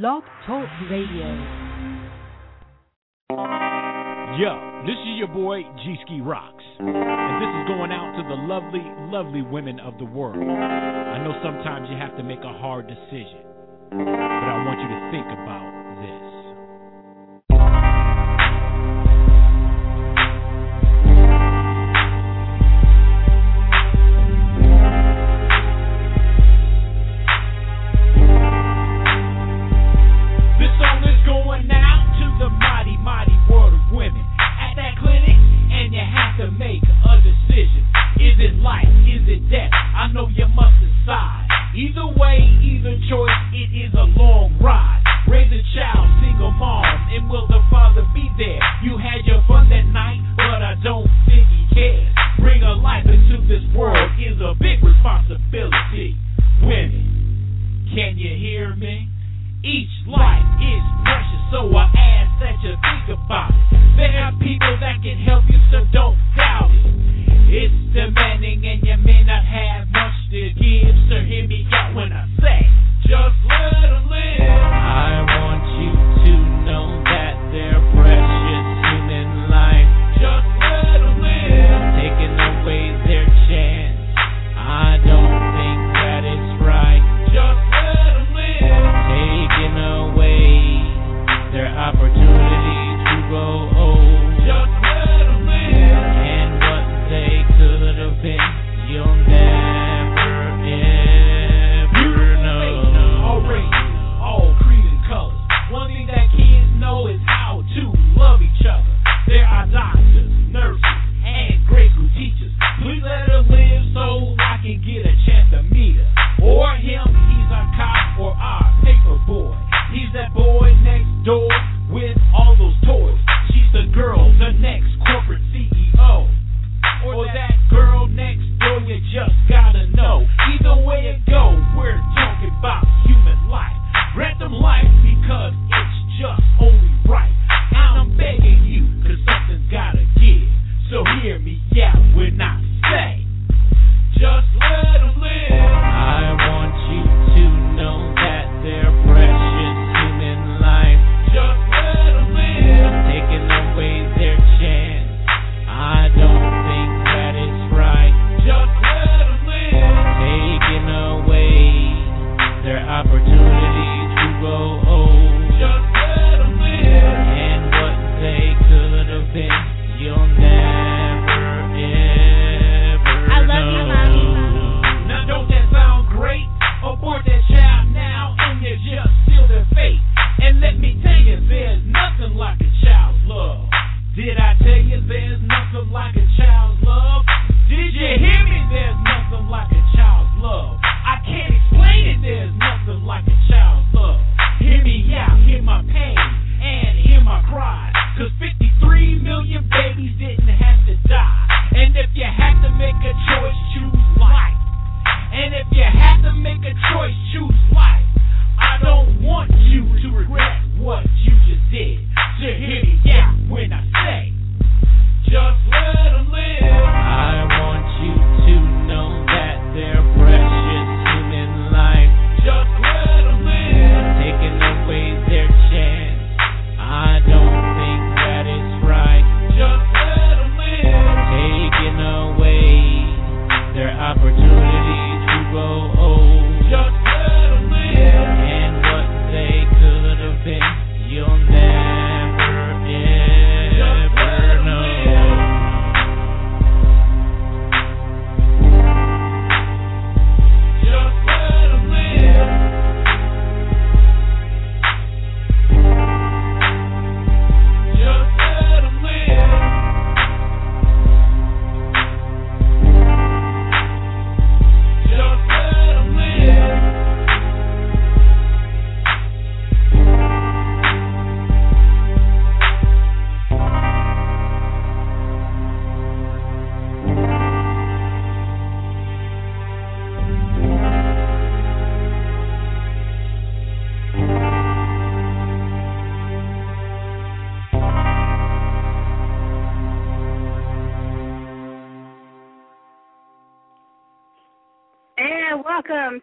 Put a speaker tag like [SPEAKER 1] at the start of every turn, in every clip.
[SPEAKER 1] Blog Talk Radio.
[SPEAKER 2] Yo, this is your boy G Ski Rocks. And this is going out to the lovely, lovely women of the world. I know sometimes you have to make a hard decision, but I want you to think about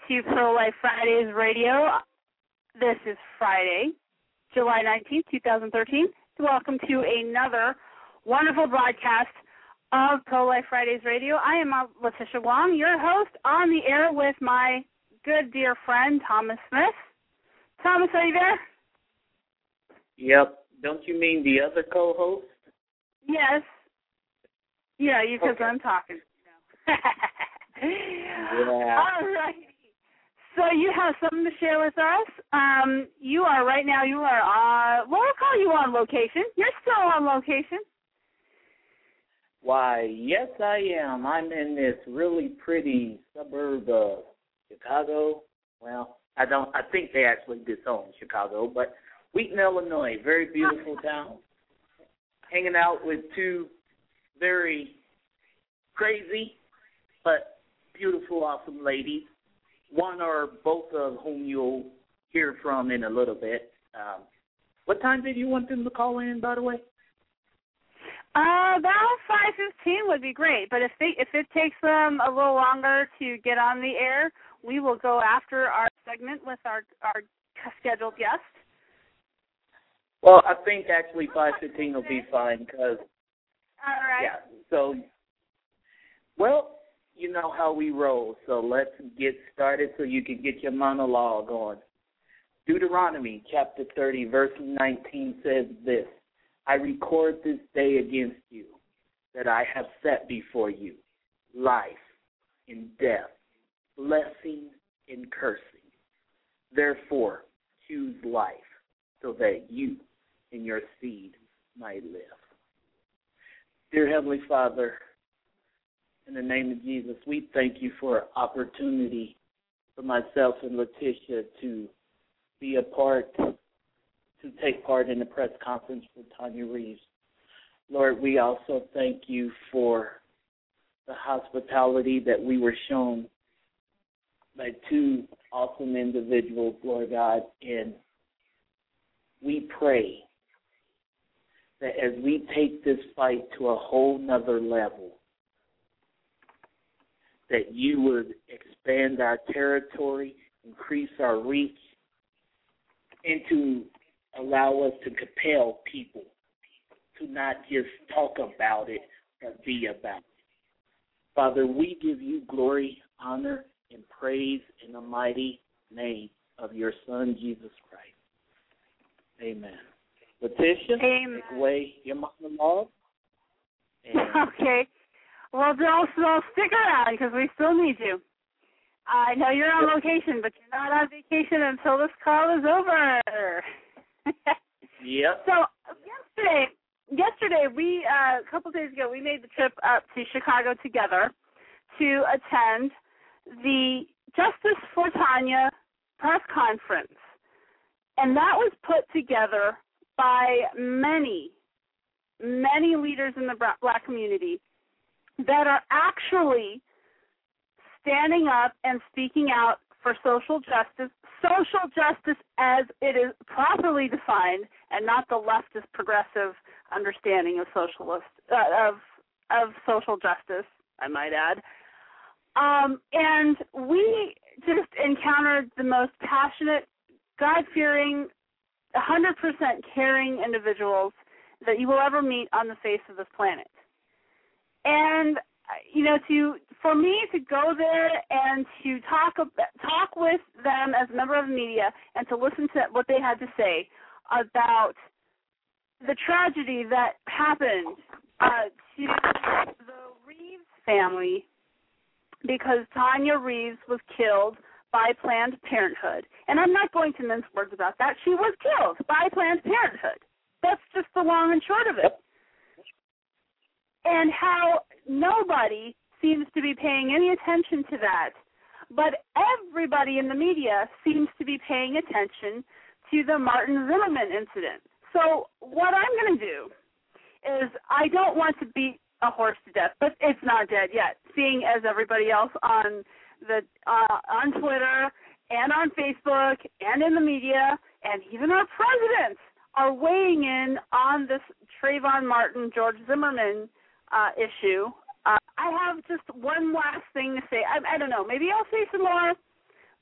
[SPEAKER 2] to
[SPEAKER 3] Pro Life Fridays Radio.
[SPEAKER 1] This is Friday, July nineteenth, 2013. Welcome to another wonderful broadcast of Pro Life Fridays Radio. I am Letitia Wong, your host on the air with my good dear friend Thomas Smith. Thomas, are you there?
[SPEAKER 4] Yep. Don't you mean the other co host?
[SPEAKER 1] Yes. Yeah, because
[SPEAKER 4] okay.
[SPEAKER 1] I'm talking.
[SPEAKER 4] Yeah.
[SPEAKER 1] All right. So you have something to share with us. Um, you are right now. You are. Uh, we'll call you on location. You're still on location.
[SPEAKER 4] Why, yes, I am. I'm in this really pretty suburb of Chicago. Well, I don't. I think they actually disown Chicago, but Wheaton, Illinois, very beautiful town. Hanging out with two very crazy but beautiful, awesome ladies. One or both of whom you'll hear from in a little bit. Um, what time did you want them to call in, by the way?
[SPEAKER 1] Uh, about five fifteen would be great, but if they if it takes them a little longer to get on the air, we will go after our segment with our our scheduled guest.
[SPEAKER 4] Well, I think actually five fifteen will be fine because
[SPEAKER 1] All right.
[SPEAKER 4] yeah. So, well, you know how we roll, so let's get started so you can get your monologue on. Deuteronomy chapter thirty, verse nineteen says this. I record this day against you that I have set before you life and death, blessing and cursing. Therefore, choose life so that you and your seed might live. Dear Heavenly Father, in the name of Jesus, we thank you for opportunity for myself and Letitia to be a part to take part in the press conference for Tanya Reaves. Lord, we also thank you for the hospitality that we were shown by two awesome individuals, Lord God, and we pray that as we take this fight to a whole nother level, that you would expand our territory, increase our reach, and to allow us to compel people to not just talk about it, but be about it. Father, we give you glory, honor, and praise in the mighty name of your Son, Jesus Christ. Amen. Letitia,
[SPEAKER 1] Amen.
[SPEAKER 4] take away your monologue. And
[SPEAKER 1] Okay. Well, don't, don't stick around because we still need you. I know you're on location, but you're not on vacation until this call is over.
[SPEAKER 4] yep.
[SPEAKER 1] So yesterday, yesterday we uh, a couple days ago we made the trip up to Chicago together to attend the Justice for Tanya press conference, and that was put together by many, many leaders in the black community that are actually standing up and speaking out for social justice, social justice as it is properly defined, and not the leftist progressive understanding of socialist uh, of of social justice. I might add. Um, and we just encountered the most passionate, God fearing, 100% caring individuals that you will ever meet on the face of this planet. And you know, to for me to go there and to talk talk with them as a member of the media and to listen to what they had to say about the tragedy that happened uh, to the Reaves family because Tanya Reaves was killed by Planned Parenthood. And I'm not going to mince words about that. She was killed by Planned Parenthood. That's just the long and short of it. And how nobody seems to be paying any attention to that. But everybody in the media seems to be paying attention to the Martin Zimmerman incident. So what I'm going to do is I don't want to beat a horse to death, but it's not dead yet. Seeing as everybody else on the uh, on Twitter and on Facebook and in the media and even our presidents are weighing in on this Trayvon Martin George Zimmerman uh, issue. Uh, I have just one last thing to say. I, I don't know. Maybe I'll say some more,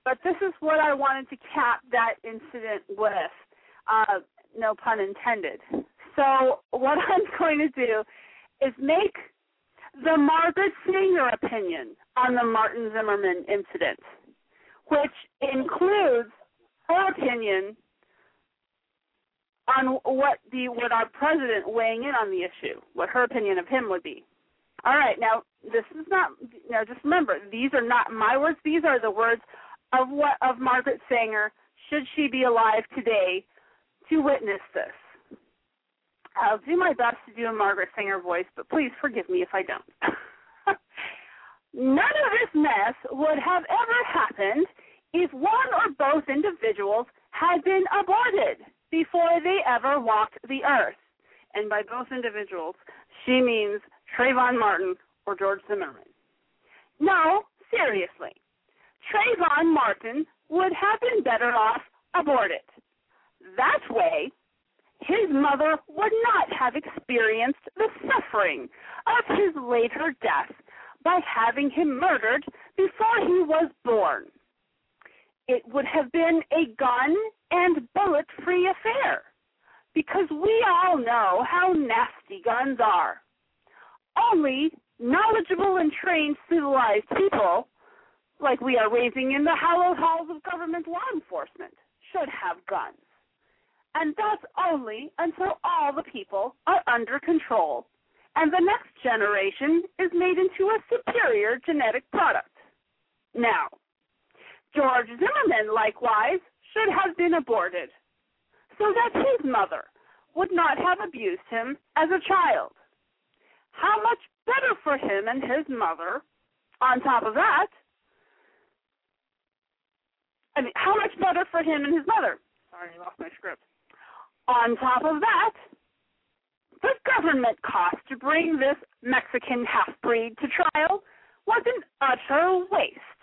[SPEAKER 1] but this is what I wanted to cap that incident with. Uh, no pun intended. So what I'm going to do is make the Margaret Sanger opinion on the Martin Zimmerman incident, which includes her opinion on what the what our president weighing in on the issue, what her opinion of him would be. All right, now this is not now just remember these are not my words, these are the words of what of Margaret Sanger, should she be alive today, to witness this. I'll do my best to do a Margaret Sanger voice, but please forgive me if I don't. None of this mess would have ever happened if one or both individuals had been aborted before they ever walked the earth. And by both individuals, she means Trayvon Martin or George Zimmerman. No, seriously. Trayvon Martin would have been better off aborted. That way, his mother would not have experienced the suffering of his later death by having him murdered before he was born. It would have been a gun and bullet free affair because we all know how nasty guns are. Only knowledgeable and trained civilized people, like we are raising in the hallowed halls of government law enforcement, should have guns. And that's only until all the people are under control and the next generation is made into a superior genetic product. Now, George Zimmerman, likewise, should have been aborted so that his mother would not have abused him as a child. How much better for him and his mother, on top of that, I mean, how much better for him and his mother? Sorry, I lost my script. On top of that, the government cost to bring this Mexican half breed to trial was an utter waste.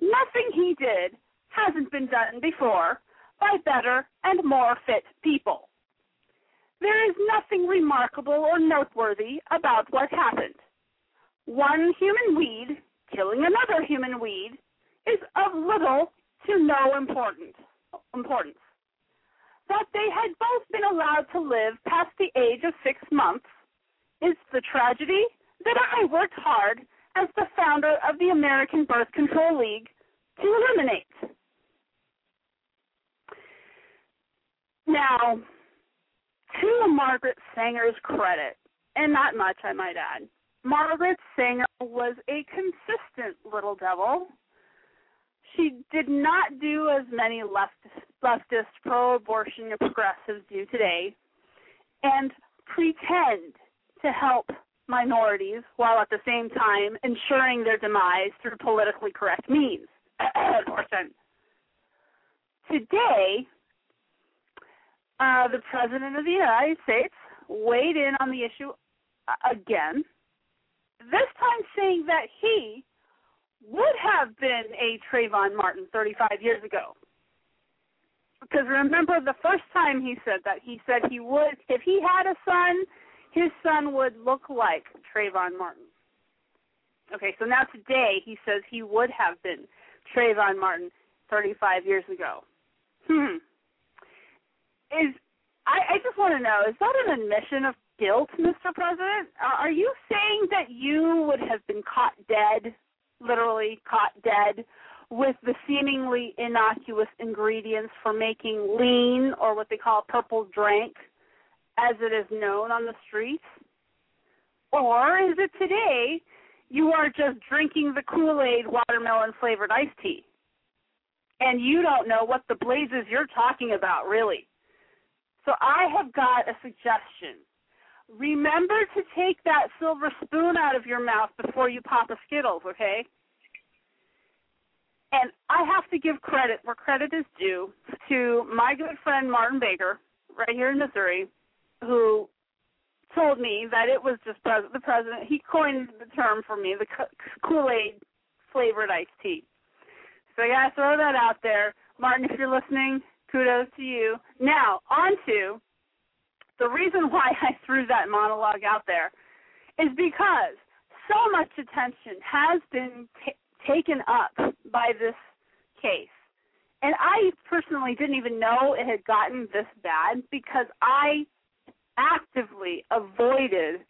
[SPEAKER 1] Nothing he did hasn't been done before by better and more fit people. There is nothing remarkable or noteworthy about what happened. One human weed killing another human weed is of little to no importance. importance. That they had both been allowed to live past the age of six months is the tragedy that I worked hard as the founder of the American Birth Control League to eliminate. Now, to Margaret Sanger's credit, and not much, I might add, Margaret Sanger was a consistent little devil. She did not do as many leftist, leftist pro-abortion progressives do today, and pretend to help minorities while at the same time ensuring their demise through politically correct means. Today, uh, the President of the United States weighed in on the issue again, this time saying that he would have been a Trayvon Martin 35 years ago. Because remember, the first time he said that, he said he would, if he had a son, his son would look like Trayvon Martin. Okay, so now today he says he would have been Trayvon Martin 35 years ago. Hmm is I, I just want to know, is that an admission of guilt, Mr. President? Are you saying that you would have been caught dead, literally caught dead, with the seemingly innocuous ingredients for making lean, or what they call purple drink, as it is known on the streets? Or is it today you are just drinking the Kool Aid watermelon flavored iced tea? And you don't know what the blazes you're talking about, really. So I have got a suggestion. Remember to take that silver spoon out of your mouth before you pop a Skittles, okay? And I have to give credit where credit is due to my good friend Martin Baker, right here in Missouri, who told me that it was just pres- the president. He coined the term for me, the Kool Aid flavored iced tea. So I gotta throw that out there, Martin. If you're listening, kudos to you. Now, on to the reason why I threw that monologue out there is because so much attention has been t- taken up by this case. And I personally didn't even know it had gotten this bad because I actively avoided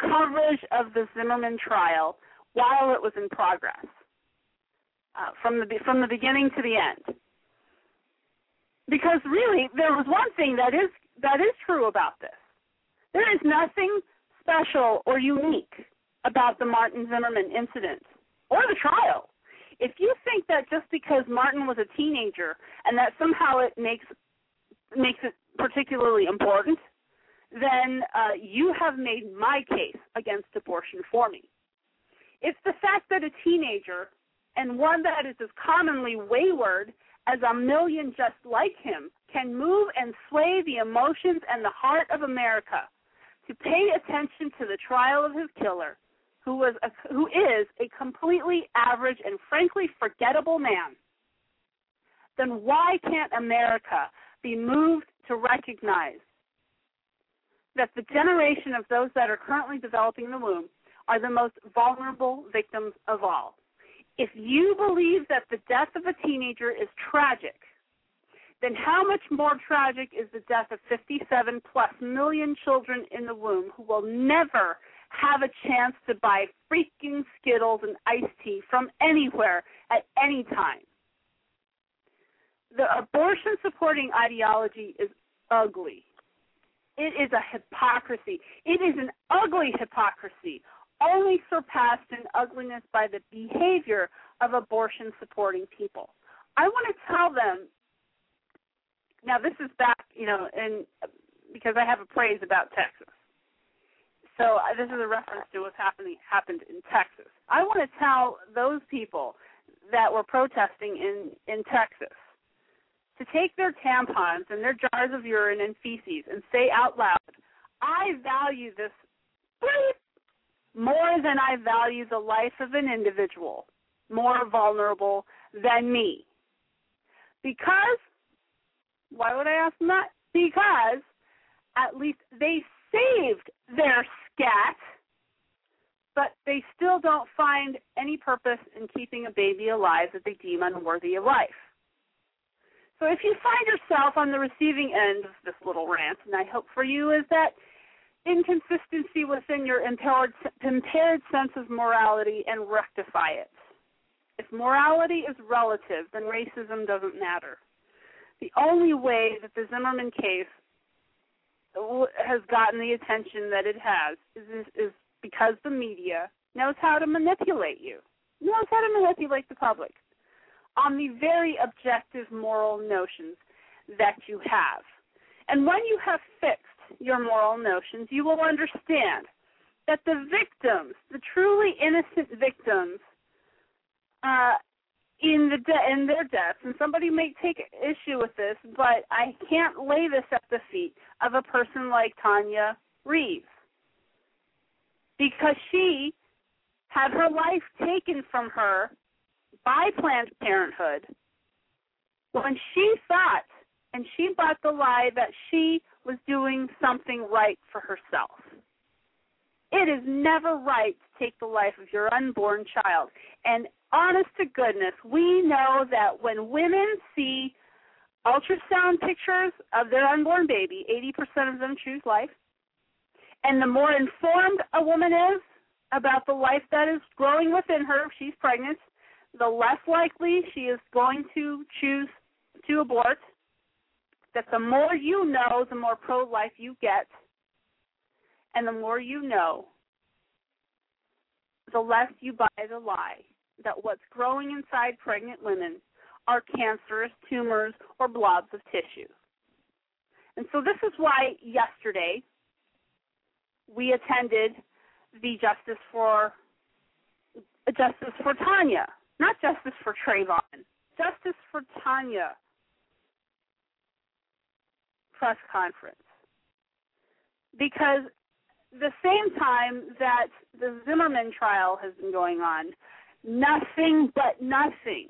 [SPEAKER 1] coverage of the Zimmerman trial while it was in progress, uh, from the from the beginning to the end. Because really, there was one thing that is that is true about this. There is nothing special or unique about the Martin Zimmerman incident or the trial. If you think that just because Martin was a teenager and that somehow it makes makes it particularly important, then uh, you have made my case against abortion for me. It's the fact that a teenager, and one that is as commonly wayward as a million just like him, can move and sway the emotions and the heart of America to pay attention to the trial of his killer, who was a, who is a completely average and frankly forgettable man. Then why can't America be moved to recognize that the generation of those that are currently developing the womb are the most vulnerable victims of all. If you believe that the death of a teenager is tragic, then how much more tragic is the death of 57 plus million children in the womb who will never have a chance to buy freaking Skittles and iced tea from anywhere at any time? The abortion supporting ideology is ugly. It is a hypocrisy. It is an ugly hypocrisy, only surpassed in ugliness by the behavior of abortion supporting people. I want to tell them now this is back, you know, and because I have a praise about Texas. So uh, this is a reference to what's happening happened in Texas. I want to tell those people that were protesting in in Texas to take their tampons and their jars of urine and feces and say out loud, I value this more than I value the life of an individual more vulnerable than me. Because, why would I ask them that? Because at least they saved their scat, but they still don't find any purpose in keeping a baby alive that they deem unworthy of life. So if you find yourself on the receiving end of this little rant, and I hope for you is that inconsistency within your impaired, impaired sense of morality and rectify it. If morality is relative, then racism doesn't matter. The only way that the Zimmerman case has gotten the attention that it has is, is because the media knows how to manipulate you, knows how to manipulate the public on the very objective moral notions that you have. And when you have fixed your moral notions, you will understand that the victims, the truly innocent victims, uh, in the de- in their deaths, and somebody may take issue with this, but I can't lay this at the feet of a person like Tanya Reaves because she had her life taken from her by Planned Parenthood when she thought and she bought the lie that she was doing something right for herself. It is never right to take the life of your unborn child. And honest to goodness, we know that when women see ultrasound pictures of their unborn baby, 80% of them choose life. And the more informed a woman is about the life that is growing within her if she's pregnant, the less likely she is going to choose to abort. That the more you know, the more pro life you get. And the more you know, the less you buy the lie that what's growing inside pregnant women are cancerous tumors or blobs of tissue. And so this is why yesterday we attended the Justice for Justice for Tanya not justice for Trayvon, justice for Tanya press conference. Because the same time that the Zimmerman trial has been going on, nothing but nothing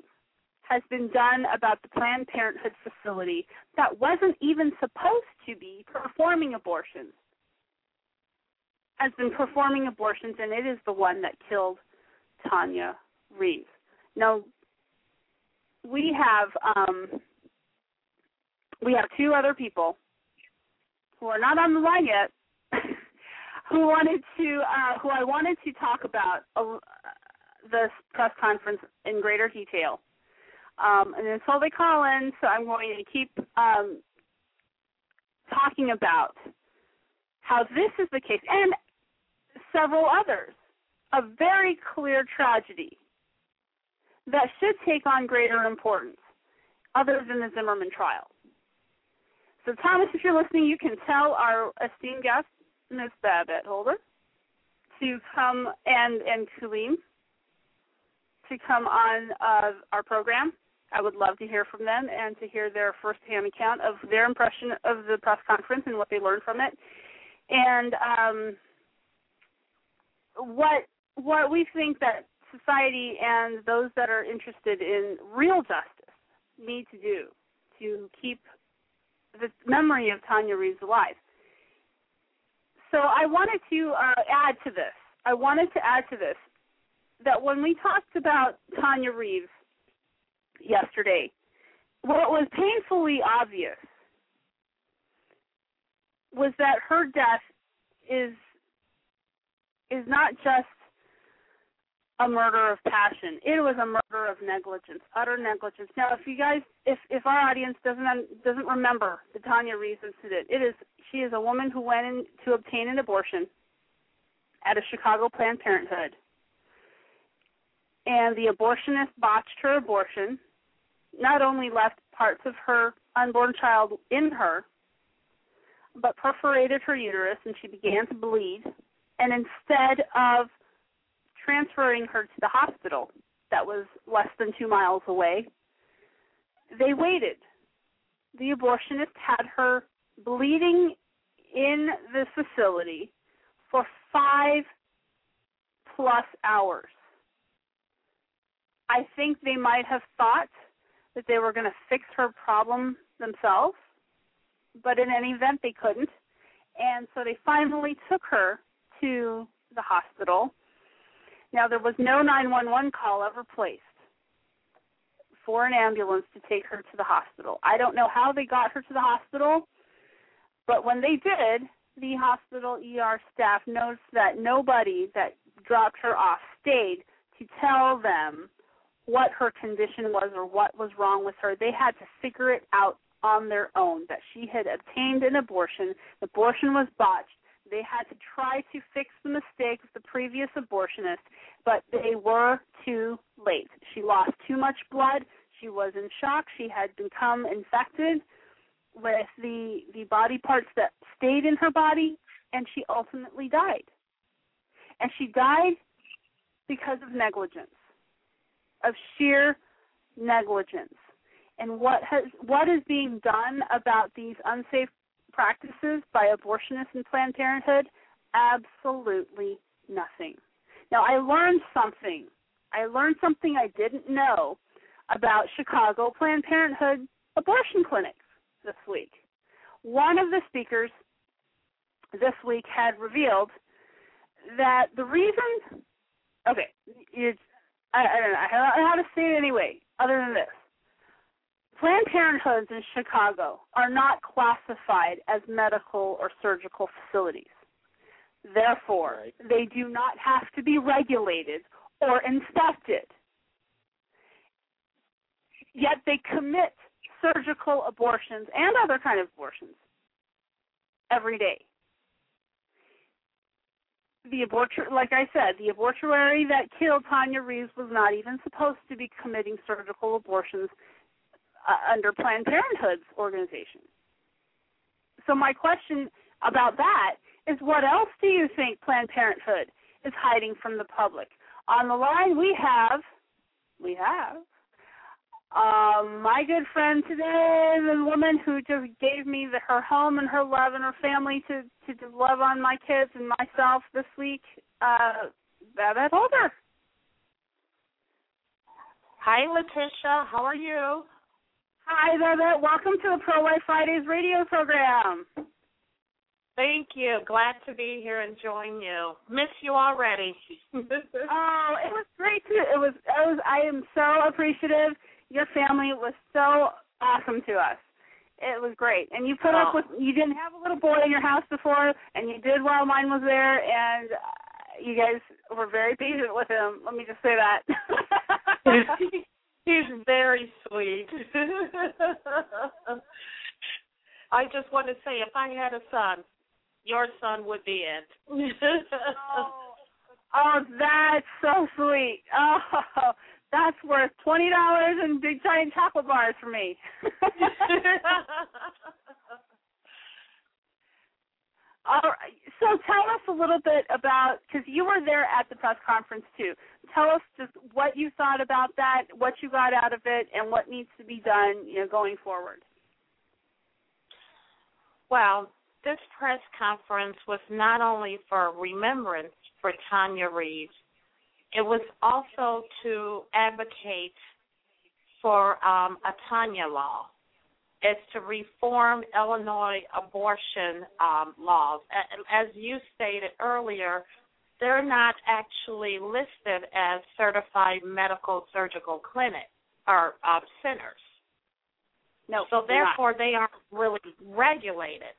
[SPEAKER 1] has been done about the Planned Parenthood facility that wasn't even supposed to be performing abortions, has been performing abortions, and it is the one that killed Tanya Reaves. Now, we have um, we have two other people who are not on the line yet, who wanted to uh, who I wanted to talk about uh, this press conference in greater detail. Um, and they call in, so I'm going to keep um, talking about how this is the case and several others. A very clear tragedy that should take on greater importance other than the Zimmerman trial. So, Thomas, if you're listening, you can tell our esteemed guest, Ms. Babette Holder, to come and and Kulim to come on uh, our program. I would love to hear from them and to hear their firsthand account of their impression of the press conference and what they learned from it, and um, what what we think that society and those that are interested in real justice need to do to keep the memory of Tanya Reaves alive. So I wanted to uh, add to this. I wanted to add to this that when we talked about Tanya Reaves yesterday, what was painfully obvious was that her death is is not just a murder of passion. It was a murder of negligence, utter negligence. Now, if you guys, if if our audience doesn't doesn't remember the Tanya Reaves incident, it is she is a woman who went in to obtain an abortion at a Chicago Planned Parenthood, and the abortionist botched her abortion. Not only left parts of her unborn child in her, but perforated her uterus, and she began to bleed. And instead of transferring her to the hospital that was less than two miles away. They waited. The abortionist had her bleeding in the facility for five plus hours. I think they might have thought that they were going to fix her problem themselves, but in any event, they couldn't. And so they finally took her to the hospital now, there was no 911 call ever placed for an ambulance to take her to the hospital. I don't know how they got her to the hospital, but when they did, the hospital ER staff noticed that nobody that dropped her off stayed to tell them what her condition was or what was wrong with her. They had to figure it out on their own that she had obtained an abortion, the abortion was botched, they had to try to fix the mistake of the previous abortionist, but they were too late. She lost too much blood. She was in shock. She had become infected with the the body parts that stayed in her body, and she ultimately died. And she died because of negligence, of sheer negligence. And what has what is being done about these unsafe practices by abortionists and Planned Parenthood? Absolutely nothing. Now, I learned something. I learned something I didn't know about Chicago Planned Parenthood abortion clinics this week. One of the speakers this week had revealed that the reason, okay, I, I I don't know how to say it anyway, other than this. Planned Parenthoods in Chicago are not classified as medical or surgical facilities. Therefore, right. they do not have to be regulated or inspected. Yet they commit surgical abortions and other kind of abortions every day. The abortion, like I said, the abortuary that killed Tanya Reaves was not even supposed to be committing surgical abortions uh, under Planned Parenthood's organization. So my question about that is what else do you think Planned Parenthood is hiding from the public? On the line we have we have um, my good friend today, the woman who just gave me the, her home and her love and her family to, to love on my kids and myself this week, uh, Babette Holder.
[SPEAKER 5] Hi, Letitia. How are you?
[SPEAKER 1] Hi, there. Welcome to the Pro Life Fridays radio program.
[SPEAKER 5] Thank you. Glad to be here and join you. Miss you already.
[SPEAKER 1] oh, it was great to. It was. I was. I am so appreciative. your family was so awesome to us. It was great, and you put
[SPEAKER 5] oh.
[SPEAKER 1] up with. You didn't have a little boy in your house before, and you did while mine was there, and uh, you guys were very patient with him. Let me just say that.
[SPEAKER 5] He's very sweet. I just want to say, if I had a son, your son would be it.
[SPEAKER 1] oh, oh, that's so sweet. Oh, that's worth twenty dollars and big giant chocolate bars for me. All right. So tell us a little bit about because you were there at the press conference too. Tell us just what you thought about that, what you got out of it, and what needs to be done, you know, going forward.
[SPEAKER 5] Well, this press conference was not only for remembrance for Tanya Reaves, it was also to advocate for um, a Tanya law. It's to reform Illinois abortion um, laws. As you stated earlier, they're not actually listed as certified medical surgical clinics or uh, centers.
[SPEAKER 1] No.
[SPEAKER 5] So therefore, they aren't really regulated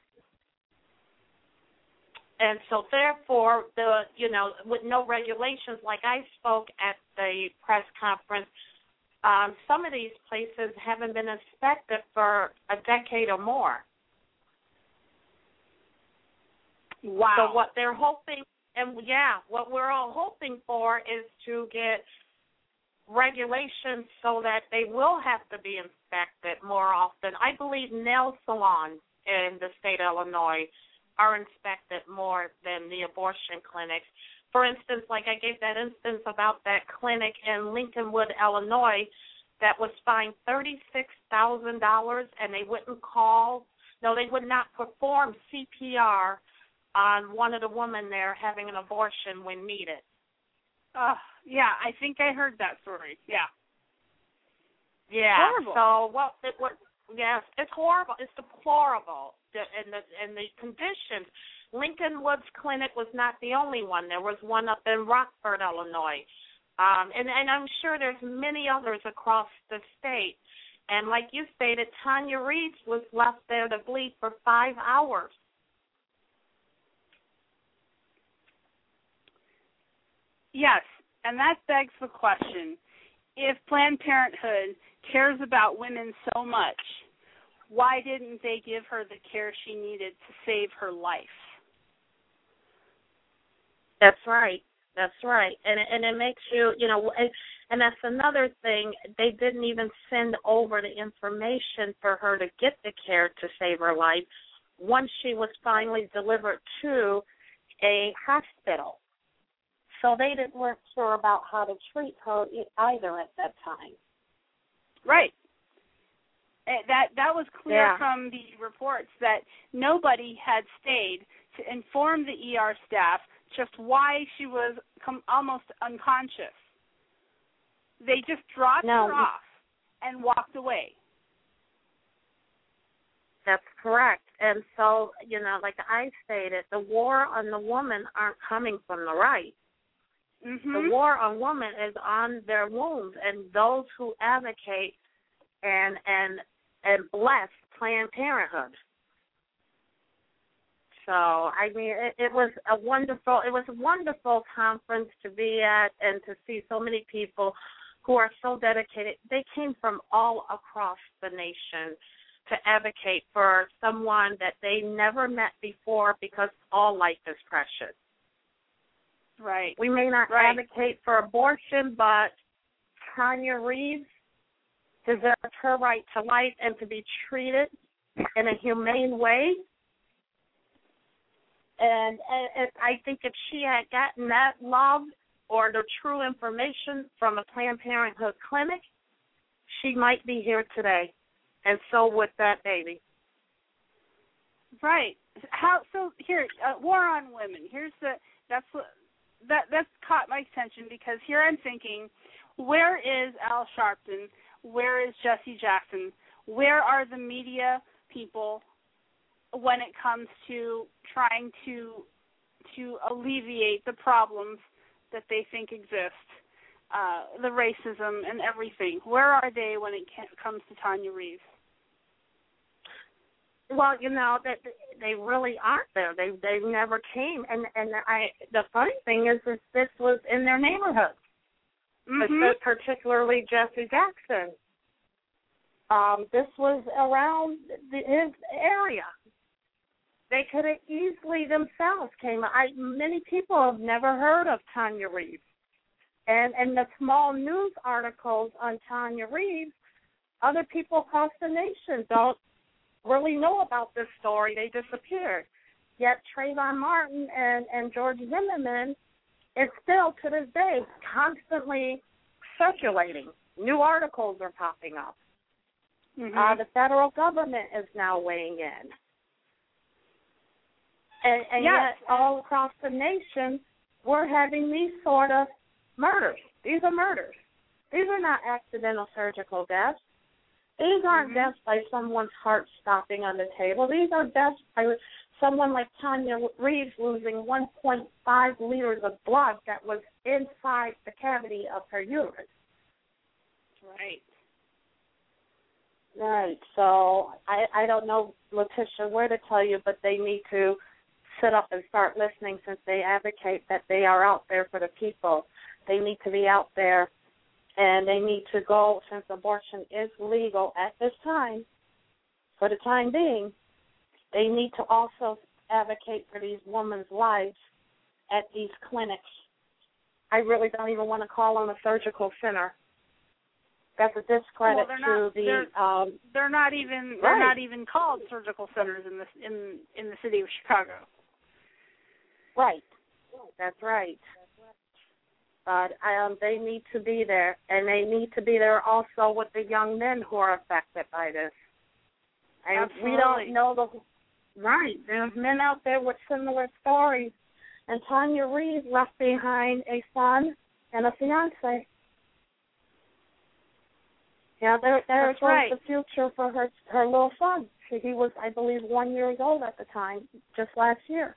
[SPEAKER 5] and so therefore the you know with no regulations like i spoke at the press conference um some of these places haven't been inspected for a decade or more.
[SPEAKER 1] Wow.
[SPEAKER 5] so what they're hoping and yeah what we're all hoping for is to get regulations so that they will have to be inspected more often. I believe nail salons in the state of illinois are inspected more than the abortion clinics. For instance, like I gave that instance about that clinic in Lincolnwood, Illinois, that was fined thirty-six thousand dollars, and they wouldn't call. No, they would not perform CPR on one of the women there having an abortion when needed.
[SPEAKER 1] Oh, yeah, I think I heard that story. Yeah.
[SPEAKER 5] Yeah.
[SPEAKER 1] Horrible.
[SPEAKER 5] So well, It, was Yes, it's horrible. It's deplorable the, and the and the conditions. Lincolnwood's clinic was not the only one. There was one up in Rockford, Illinois, um, and and I'm sure there's many others across the state. And like you stated, Tanya Reaves was left there to bleed for five hours.
[SPEAKER 1] Yes, and that begs the question: If Planned Parenthood cares about women so much, why didn't they give her the care she needed to save her life?
[SPEAKER 5] That's right. That's right. And and it makes you, you know, and that's another thing. They didn't even send over the information for her to get the care to save her life once she was finally delivered to a hospital. So they didn't weren't sure about how to treat her either at that time.
[SPEAKER 1] Right. That that was clear
[SPEAKER 5] yeah.
[SPEAKER 1] from the reports that nobody had stayed to inform the ER staff just why she was com- almost unconscious. They just dropped
[SPEAKER 5] no.
[SPEAKER 1] her off and walked away.
[SPEAKER 5] That's correct. And so, you know, like I stated, the war on the woman aren't coming from the right.
[SPEAKER 1] Mm-hmm.
[SPEAKER 5] The war on women is on their wombs, and those who advocate and and and bless Planned Parenthood. So I mean, it, it was a wonderful, it was a wonderful conference to be at, and to see so many people who are so dedicated. They came from all across the nation to advocate for someone that they never met before because all life is precious.
[SPEAKER 1] Right.
[SPEAKER 5] We may not
[SPEAKER 1] right.
[SPEAKER 5] advocate for abortion, but Tanya Reaves deserves her right to life and to be treated in a humane way. And, and, and I think if she had gotten that love or the true information from a Planned Parenthood clinic, she might be here today. And so would that baby.
[SPEAKER 1] Right. How so? Here, uh, war on women. Here's the that's that that's caught my attention because here I'm thinking, where is Al Sharpton? Where is Jesse Jackson? Where are the media people when it comes to trying to to alleviate the problems that they think exist? uh, the racism and everything. Where are they when it comes to Tanya Reaves?
[SPEAKER 5] Well, you know that they really aren't there. They they never came, and and I the funny thing is, is this was in their neighborhood,
[SPEAKER 1] mm-hmm.
[SPEAKER 5] particularly Jesse Jackson. Um, this was around the, his area. They could have easily themselves came. I many people have never heard of Tanya Reaves, and and the small news articles on Tanya Reaves, other people across the nation don't really know about this story. They disappeared. Yet Trayvon Martin and, and George Zimmerman is still to this day constantly circulating. New articles are popping up.
[SPEAKER 1] Mm-hmm.
[SPEAKER 5] Uh, the federal government is now weighing in. And, and
[SPEAKER 1] yes.
[SPEAKER 5] yet, all across the nation, we're having these sort of murders. These are murders. These are not accidental surgical deaths. These aren't
[SPEAKER 1] mm-hmm.
[SPEAKER 5] deaths by someone's heart stopping on the table. These are deaths by someone like Tanya Reaves losing 1.5 liters of blood that was inside the cavity of her uterus.
[SPEAKER 1] Right.
[SPEAKER 5] Right. So I I don't know, Letitia, where to tell you, but they need to sit up and start listening since they advocate that they are out there for the people. They need to be out there and they need to go since abortion is legal at this time for the time being they need to also advocate for these women's lives at these clinics i really don't even want to call them a surgical center that's a discredit
[SPEAKER 1] well,
[SPEAKER 5] to the
[SPEAKER 1] they're,
[SPEAKER 5] um
[SPEAKER 1] they're not even
[SPEAKER 5] right.
[SPEAKER 1] they're not even called surgical centers in this in in the city of chicago
[SPEAKER 5] right that's right but um, they need to be there, and they need to be there also with the young men who are affected by this. And
[SPEAKER 1] Absolutely.
[SPEAKER 5] we don't know the right. There's men out there with similar stories, and Tanya Reaves left behind a son and a fiance. Yeah, there there
[SPEAKER 1] right.
[SPEAKER 5] the future for her her little son. He was, I believe, one years old at the time, just last year.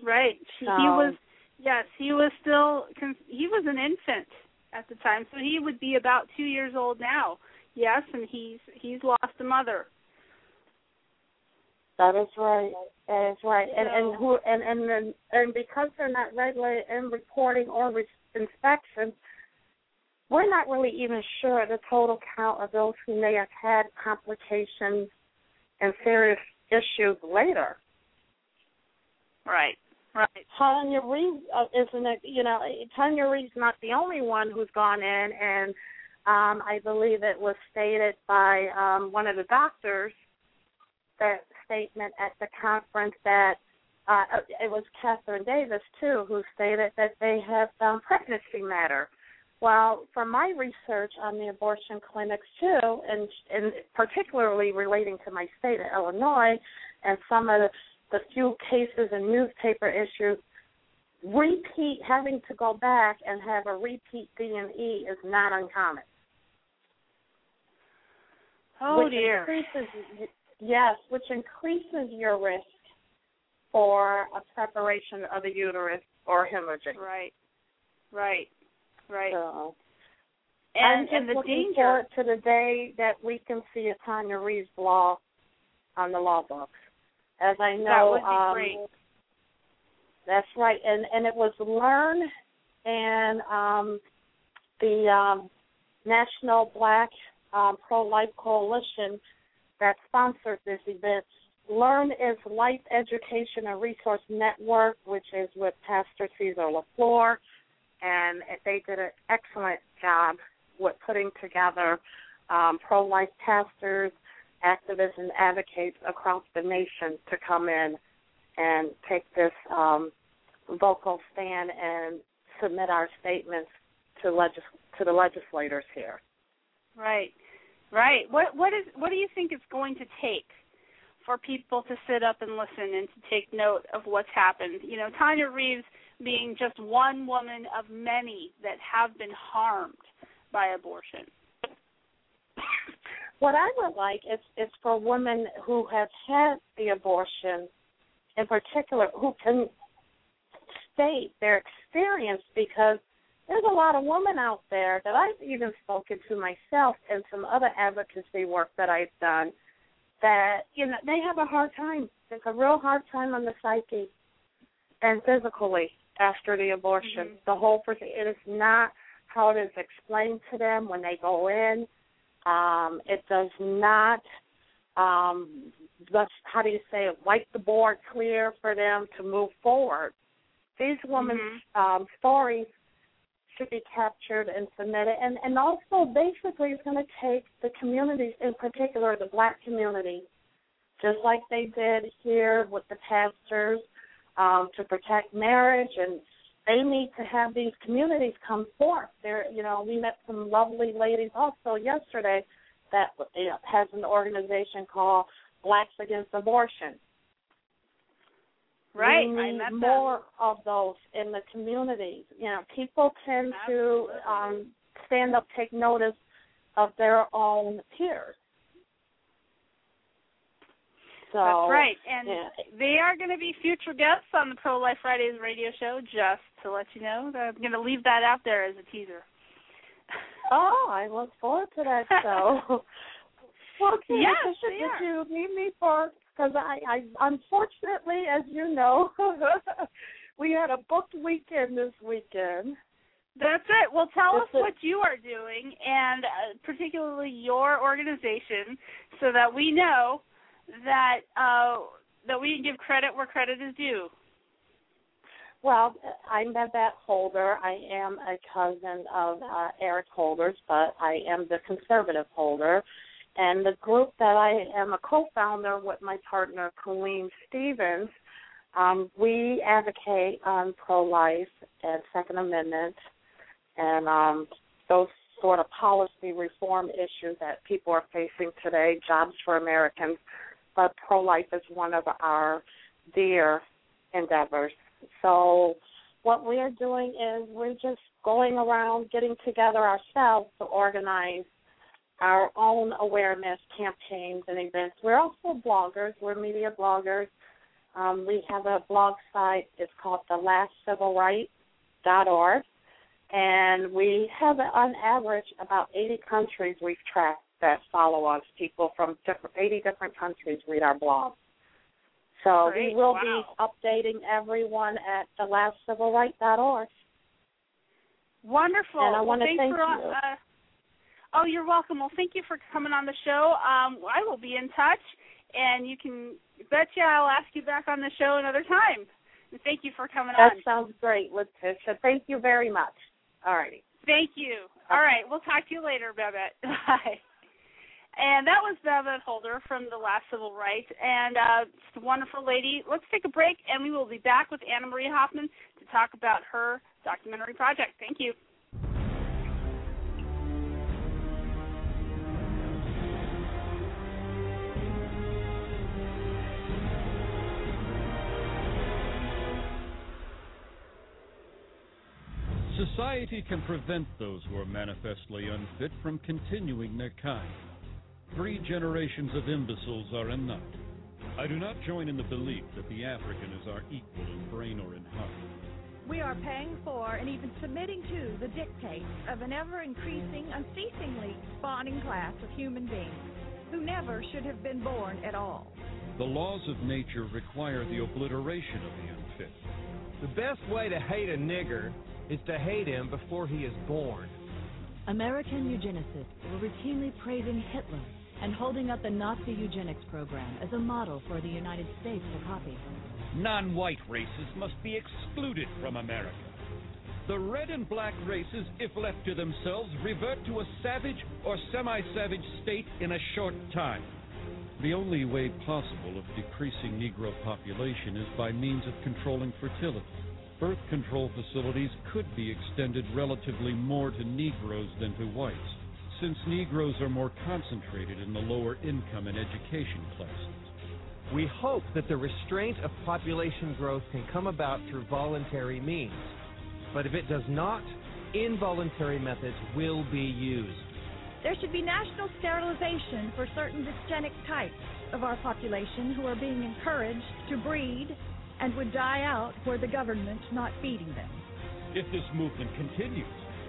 [SPEAKER 1] Right. She,
[SPEAKER 5] so,
[SPEAKER 1] he was Yes, he was still he was an infant at the time, so he would be about 2 years old now. Yes, and he's he's lost a mother.
[SPEAKER 5] That is right. That is right. And
[SPEAKER 1] So-
[SPEAKER 5] and who and and then and because they're not regulated in reporting or re- inspection, we're not really even sure the total count of those who may have had complications and serious issues later.
[SPEAKER 1] Right. Right.
[SPEAKER 5] Tanya Reed uh, isn't it? You know, Tanya Reaves not the only one who's gone in, and um, I believe it was stated by um, one of the doctors that statement at the conference that uh, it was Catherine Davis too who stated that they have found pregnancy matter. Well, from my research on the abortion clinics too, and and particularly relating to my state of Illinois, and some of the the few cases and newspaper issues, repeat having to go back and have a repeat D and E is not uncommon.
[SPEAKER 1] Oh
[SPEAKER 5] which
[SPEAKER 1] dear.
[SPEAKER 5] Increases, yes, which increases your risk for a preparation of the uterus or hemorrhaging.
[SPEAKER 1] Right. Right. Right.
[SPEAKER 5] So,
[SPEAKER 1] and
[SPEAKER 5] I'm
[SPEAKER 1] and the
[SPEAKER 5] looking
[SPEAKER 1] danger
[SPEAKER 5] to the day that we can see a Tanya Reaves law on the law books. As I know,
[SPEAKER 1] that would be
[SPEAKER 5] um,
[SPEAKER 1] great.
[SPEAKER 5] That's right, and and it was Learn and um, the um, National Black um, Pro Life Coalition that sponsored this event. Learn is Life Education and Resource Network, which is with Pastor Cesar LaFleur, and they did an excellent job with putting together um, pro life pastors, activists, and advocates across the nation to come in and take this um, vocal stand and submit our statements to legis- to the legislators here.
[SPEAKER 1] Right. Right. What what is what do you think it's going to take for people to sit up and listen and to take note of what's happened? You know, Tanya Reaves being just one woman of many that have been harmed by abortion.
[SPEAKER 5] What I would like is is for women who have had the abortion, in particular, who can state their experience because there's a lot of women out there that I've even spoken to myself and some other advocacy work that I've done that you know they have a hard time. There's a real hard time on the psyche and physically after the abortion.
[SPEAKER 1] Mm-hmm.
[SPEAKER 5] The whole person it is not how it is explained to them when they go in. Um, it does not um how do you say it, wipe the board clear for them to move forward. These women's um stories should be captured and submitted and, and also basically it's gonna take the communities in particular the black community, just like they did here with the pastors, um, to protect marriage and they need to have these communities come forth. There, you know, we met some lovely ladies also yesterday that you know, has an organization called Blacks Against Abortion.
[SPEAKER 1] Right.
[SPEAKER 5] We
[SPEAKER 1] I
[SPEAKER 5] need more of those in the communities. You know, people tend to um, stand up, take notice of their own peers. So
[SPEAKER 1] That's right. And
[SPEAKER 5] yeah.
[SPEAKER 1] they are going to be future guests on the Pro Life Fridays radio show, just to let you know. I'm going to leave that out there as a teaser.
[SPEAKER 5] Oh, I look forward to that show. well, Tina,
[SPEAKER 1] Yes,
[SPEAKER 5] did you need me for? Because I, I, unfortunately, as you know, we had a booked weekend this weekend.
[SPEAKER 1] That's it. Well, tell us
[SPEAKER 5] it.
[SPEAKER 1] what you are doing, and uh, particularly your organization, so that we know that uh, that we can give credit where credit is due.
[SPEAKER 5] Well, I'm Babette Holder. I am a cousin of uh, Eric Holder's, but I am the conservative Holder. And the group that I am a co-founder with my partner Colleen Stevens, um, we advocate on pro-life and Second Amendment and um, those sort of policy reform issues that people are facing today, jobs for Americans. But pro-life is one of our dear endeavors. So what we're doing is we're just going around getting together ourselves to organize our own awareness campaigns and events. We're also bloggers. We're media bloggers. Um, we have a blog site. It's called thelastcivilright.org. And we have, on average, about 80 countries we've tracked that follow us. People from different, 80 different countries read our blog. So
[SPEAKER 1] Great.
[SPEAKER 5] we will
[SPEAKER 1] Wow.
[SPEAKER 5] be updating everyone at thelastcivilright.org.
[SPEAKER 1] Wonderful.
[SPEAKER 5] And I
[SPEAKER 1] Well,
[SPEAKER 5] wanna thank
[SPEAKER 1] for,
[SPEAKER 5] you.
[SPEAKER 1] Uh, oh, you're welcome. Well, thank you for coming on the show. Um, I will be in touch, and you can betcha I'll ask you back on the show another time. And thank you for coming
[SPEAKER 5] That
[SPEAKER 1] on.
[SPEAKER 5] That sounds great, Letitia. Thank you very much. All righty.
[SPEAKER 1] Thank you. All right, we'll talk to you later, Babette. Bye. And that was Babette Holder from the Last Civil Rights, and uh, just a wonderful lady. Let's take a break, and we will be back with Anna Marie Hoffman to talk about her documentary project. Thank you.
[SPEAKER 6] Society can prevent those who are manifestly unfit from continuing their kind. Three generations of imbeciles are enough. I do not join in the belief that the African is our equal in brain or in heart.
[SPEAKER 7] We are paying for and even submitting to the dictates of an ever increasing, unceasingly spawning class of human beings who never should have been born at all.
[SPEAKER 6] The laws of nature require the obliteration of the unfit.
[SPEAKER 8] The best way to hate a nigger is to hate him before he is born.
[SPEAKER 9] American eugenicists were routinely praising Hitler and holding up the Nazi eugenics program as a model for the United States to copy.
[SPEAKER 6] Non white races must be excluded from America. The red and black races, if left to themselves, revert to a savage or semi savage state in a short time. The only way possible of decreasing Negro population is by means of controlling fertility. Birth control facilities could be extended relatively more to Negroes than to whites, since Negroes are more concentrated in the lower income and education classes.
[SPEAKER 8] We hope that the restraint of population growth can come about through voluntary means. But if it does not, involuntary methods will be used.
[SPEAKER 7] There should be national sterilization for certain dysgenic types of our population who are being encouraged to breed and would die out were the government not feeding them.
[SPEAKER 6] If this movement continues,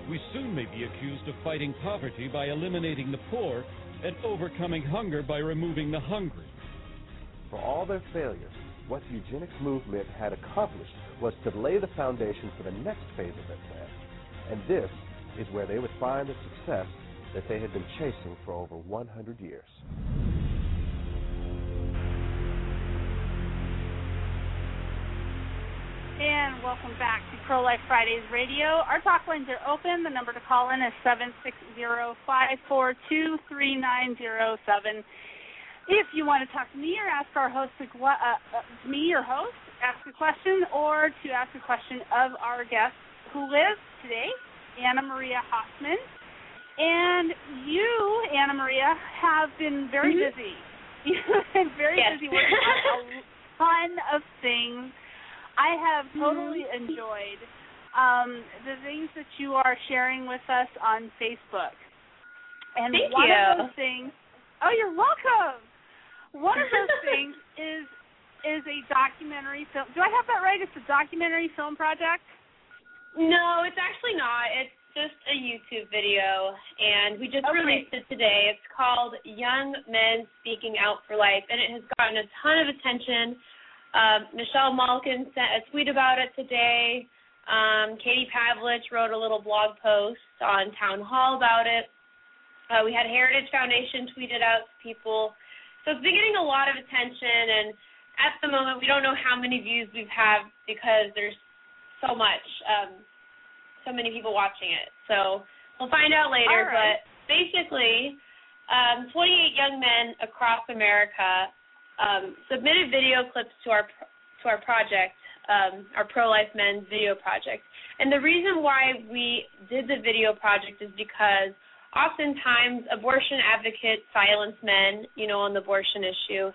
[SPEAKER 6] we soon may be accused of fighting poverty by eliminating the poor and overcoming hunger by removing the hungry.
[SPEAKER 10] For all their failures, what the eugenics movement had accomplished was to lay the foundation for the next phase of their plan. And this is where they would find the success that they had been chasing for over 100 years.
[SPEAKER 1] And welcome back to Pro Life Fridays Radio. Our talk lines are open. The number to call in is seven six zero five four two three nine zero seven. If you want to talk to me or ask our host, uh, uh, me your host, ask a question, or to ask a question of our guest who lives today, Anna Maria Hoffman. And you, Anna Maria, have been very
[SPEAKER 11] mm-hmm.
[SPEAKER 1] busy. You've been very
[SPEAKER 11] yes.
[SPEAKER 1] busy working on a ton of things I have totally enjoyed um, the things that you are sharing with us on Facebook. And
[SPEAKER 11] Thank
[SPEAKER 1] one
[SPEAKER 11] you.
[SPEAKER 1] of those things Oh, you're welcome. One of those things is is a documentary film. Do I have that right? It's a documentary film project?
[SPEAKER 11] No, it's actually not. It's just a YouTube video, and we just
[SPEAKER 1] Okay.
[SPEAKER 11] released it today. It's called Young Men Speaking Out for Life, and it has gotten a ton of attention. Um, Michelle Malkin sent a tweet about it today. Um, Katie Pavlich wrote a little blog post on Town Hall about it. Uh, we had Heritage Foundation tweet it out to people. So it's been getting a lot of attention, and at the moment, we don't know how many views we've had because there's so much, um, so many people watching it. So we'll find out later.
[SPEAKER 1] Right.
[SPEAKER 11] But basically, um, 28 young men across America um, submitted video clips to our to our project, um, our Pro Life Men's video project. And the reason why we did the video project is because oftentimes abortion advocates silence men, you know, on the abortion issue.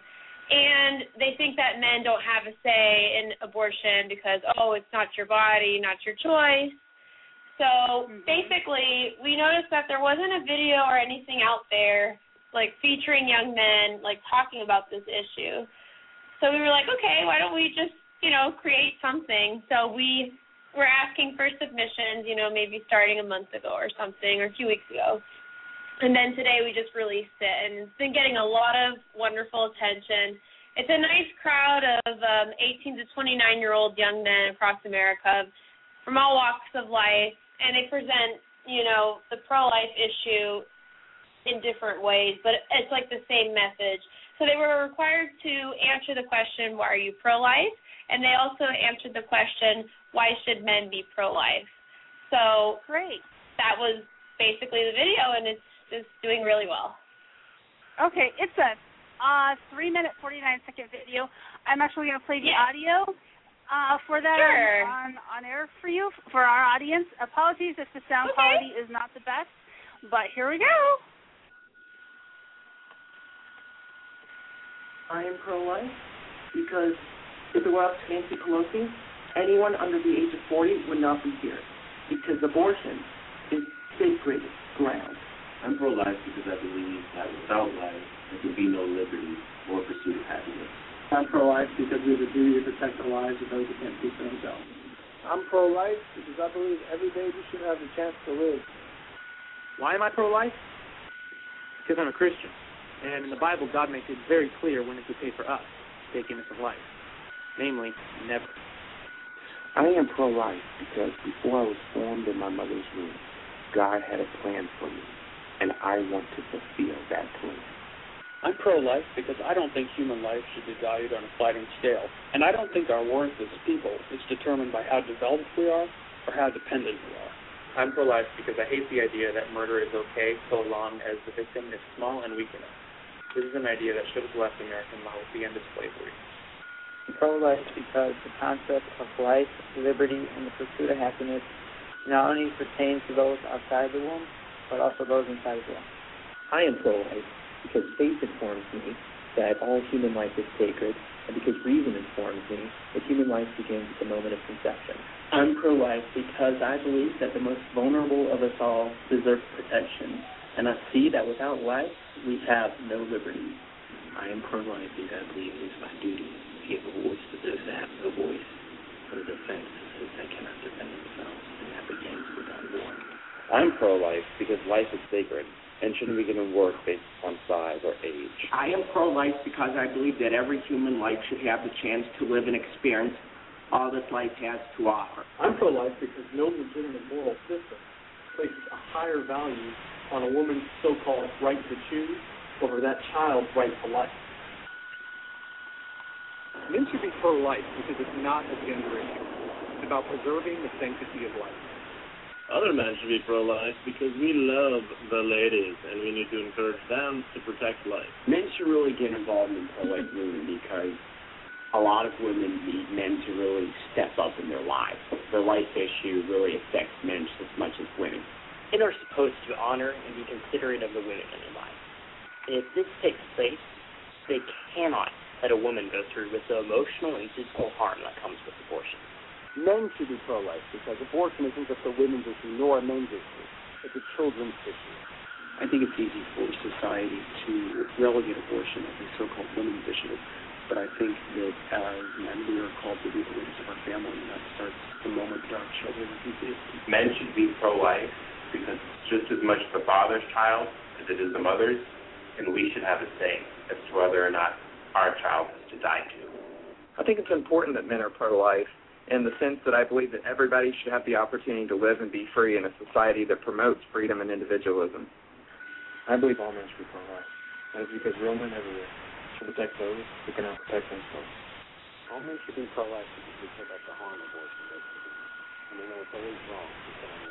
[SPEAKER 11] And they think that men don't have a say in abortion because, oh, it's not your body, not your choice. So basically, we noticed that there wasn't a video or anything out there like featuring young men like talking about this issue. So we were like, okay, why don't we just, you know, create something? So we were asking for submissions, you know, maybe starting a month ago or something or a few weeks ago. And then today we just released it and it's been getting a lot of wonderful attention. It's a nice crowd of um 18 to 29 year old young men across America from all walks of life and they present, you know, the pro life issue in different ways, but it's like the same message. So they were required to answer the question, why are you pro life? And they also answered the question, why should men be pro life? So
[SPEAKER 1] Great.
[SPEAKER 11] that was basically the video and it's it's doing really well.
[SPEAKER 1] Okay, it's a uh, three minute forty nine second video. I'm actually going to play the
[SPEAKER 11] Yeah.
[SPEAKER 1] audio uh, for that
[SPEAKER 11] Sure.
[SPEAKER 1] on, on air for you for our audience. Apologies if the sound
[SPEAKER 11] Okay.
[SPEAKER 1] quality is not the best, but here we go.
[SPEAKER 12] I am pro-life because if it were up to Nancy Pelosi, anyone under the age of 40 would not be here because abortion is sacred ground.
[SPEAKER 13] I'm pro-life because I believe that without life, there could be no liberty or pursuit of happiness.
[SPEAKER 12] I'm pro-life because we have a duty to protect the lives of those who can't speak for themselves.
[SPEAKER 14] I'm pro-life because I believe every baby should have the chance to live.
[SPEAKER 15] Why am I pro-life? Because I'm a Christian, and in the Bible, God makes it very clear when it's okay for us to take innocent life. Namely, never.
[SPEAKER 16] I am pro-life because before I was formed in my mother's womb, God had a plan for me, and I want to fulfill that plan.
[SPEAKER 17] I'm pro-life because I don't think human life should be valued on a sliding scale, and I don't think our worth as a people is determined by how developed we are or how dependent we are.
[SPEAKER 18] I'm pro-life because I hate the idea that murder is okay so long as the victim is small and weak enough. This is an idea that should have left American law at the end of slavery.
[SPEAKER 19] Pro-life because the concept of life, liberty, and the pursuit of happiness not only pertains to those outside the womb, but also those inside the womb.
[SPEAKER 20] I am pro-life because faith informs me that all human life is sacred, and because reason informs me that human life begins at the moment of conception.
[SPEAKER 21] I'm pro-life because I believe that the most vulnerable of us all deserve protection, and I see that without life, we have no liberty.
[SPEAKER 13] I am pro-life because I believe it is my duty to give a voice to those that have no voice, for the defense of those that cannot defend themselves, and that begins without war.
[SPEAKER 20] I'm pro-life because life is sacred and shouldn't be given worth based on size or age.
[SPEAKER 16] I am pro-life because I believe that every human life should have the chance to live and experience all that life has to offer.
[SPEAKER 15] I'm pro-life because no legitimate moral system places a higher value on a woman's so-called right to choose over that child's right to life. Men should be pro-life because it's not a gender issue. It's about preserving the sanctity of life.
[SPEAKER 13] Other men should be pro-life because we love the ladies and we need to encourage them to protect life.
[SPEAKER 16] Men should really get involved in the pro-life movement because a lot of women need men to really step up in their lives. The life issue really affects men just as much as women.
[SPEAKER 22] Men are supposed to honor and be considerate of the women in their lives. And if this takes place, they cannot let a woman go through with the emotional and physical harm that comes with abortion.
[SPEAKER 14] Men should be pro-life because abortion isn't just a women's issue nor a men's issue. It's a children's issue.
[SPEAKER 20] I think it's easy for society to relegate abortion as a so-called women's issue, but I think that as men we are called to be the leaders of our family, and that starts the moment that our children are conceived.
[SPEAKER 13] Men should be pro-life because it's just as much the father's child as it is the mother's, and we should have a say as to whether or not our child is to die too.
[SPEAKER 23] I think it's important that men are pro-life in the sense that I believe that everybody should have the opportunity to live and be free in a society that promotes freedom and individualism.
[SPEAKER 20] I believe all men should be pro-life. That is because real men everywhere should protect those who cannot protect themselves.
[SPEAKER 14] All men should be pro-life because we care about the harm abortion does to them. And we know it's always wrong to tell them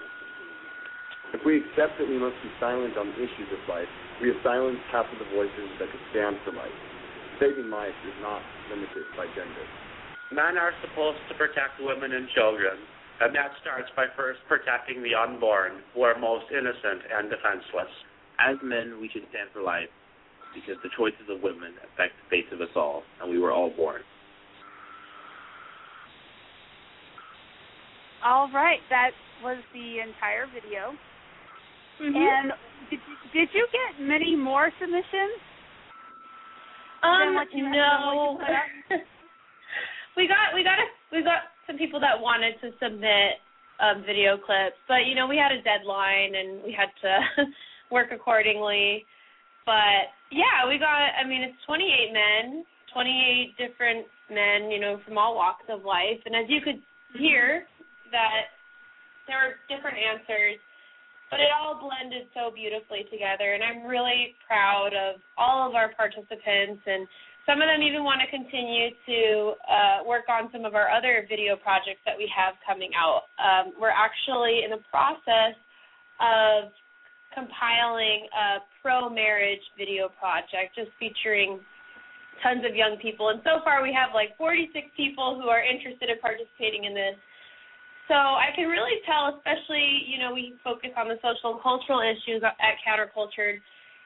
[SPEAKER 10] If we accept that we must be silent on the issues of life, we have silenced half of the voices that could stand for life. Saving life is not limited by gender.
[SPEAKER 18] Men are supposed to protect women and children, and that starts by first protecting the unborn, who are most innocent and defenseless.
[SPEAKER 13] As men, we should stand for life because the choices of women affect the fate of us all, and we were all born.
[SPEAKER 1] All right, that was the entire video.
[SPEAKER 11] Mhm.
[SPEAKER 1] And did, did you get many more submissions?
[SPEAKER 11] Um,
[SPEAKER 1] Than what you- than
[SPEAKER 11] no.
[SPEAKER 1] what you put up?
[SPEAKER 11] we got we got a we got some people that wanted to submit um, video clips, but you know we had a deadline and we had to work accordingly. But yeah, we got. I mean, it's 28 men, 28 different men, you know, from all walks of life, and as you could hear, that there were different answers, but it all blended so beautifully together, and I'm really proud of all of our participants and some of them even want to continue to uh, work on some of our other video projects that we have coming out. Um, we're actually in the process of compiling a pro marriage video project just featuring tons of young people. And so far, we have like 46 people who are interested in participating in this. So I can really tell, especially, you know, we focus on the social and cultural issues at Countercultured.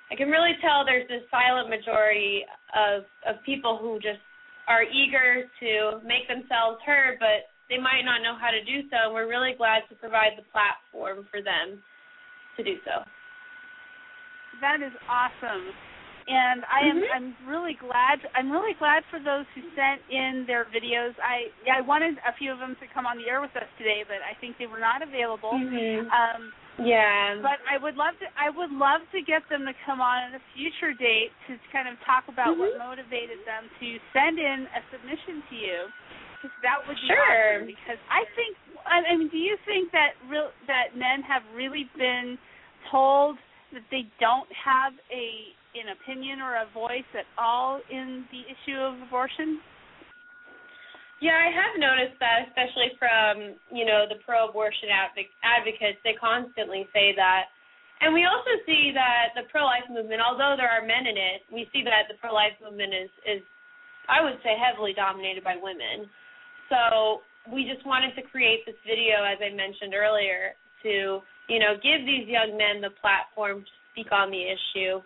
[SPEAKER 11] I can really tell there's this silent majority of of people who just are eager to make themselves heard, but they might not know how to do so. And we're really glad to provide the platform for them to do so.
[SPEAKER 1] That is awesome. And I am
[SPEAKER 11] Mhm.
[SPEAKER 1] I'm really glad I'm really glad for those who sent in their videos. I yeah, I wanted a few of them to come on the air with us today, but I think they were not available.
[SPEAKER 11] Mhm.
[SPEAKER 1] Um
[SPEAKER 11] Yeah.
[SPEAKER 1] but I would love to I would love to get them to come on at a future date to kind of talk about what
[SPEAKER 11] Mhm.
[SPEAKER 1] motivated them to send in a submission to you. Because that would be
[SPEAKER 11] Sure.
[SPEAKER 1] awesome. Because I think I I mean, do you think that real that men have really been told that they don't have a an opinion or a voice at all in the issue of abortion?
[SPEAKER 11] Yeah, I have noticed that, especially from you know the pro-abortion advoc- advocates. They constantly say that, and we also see that the pro-life movement, although there are men in it, we see that the pro-life movement is is, I would say, heavily dominated by women. So we just wanted to create this video, as I mentioned earlier, to you know give these young men the platform to speak on the issue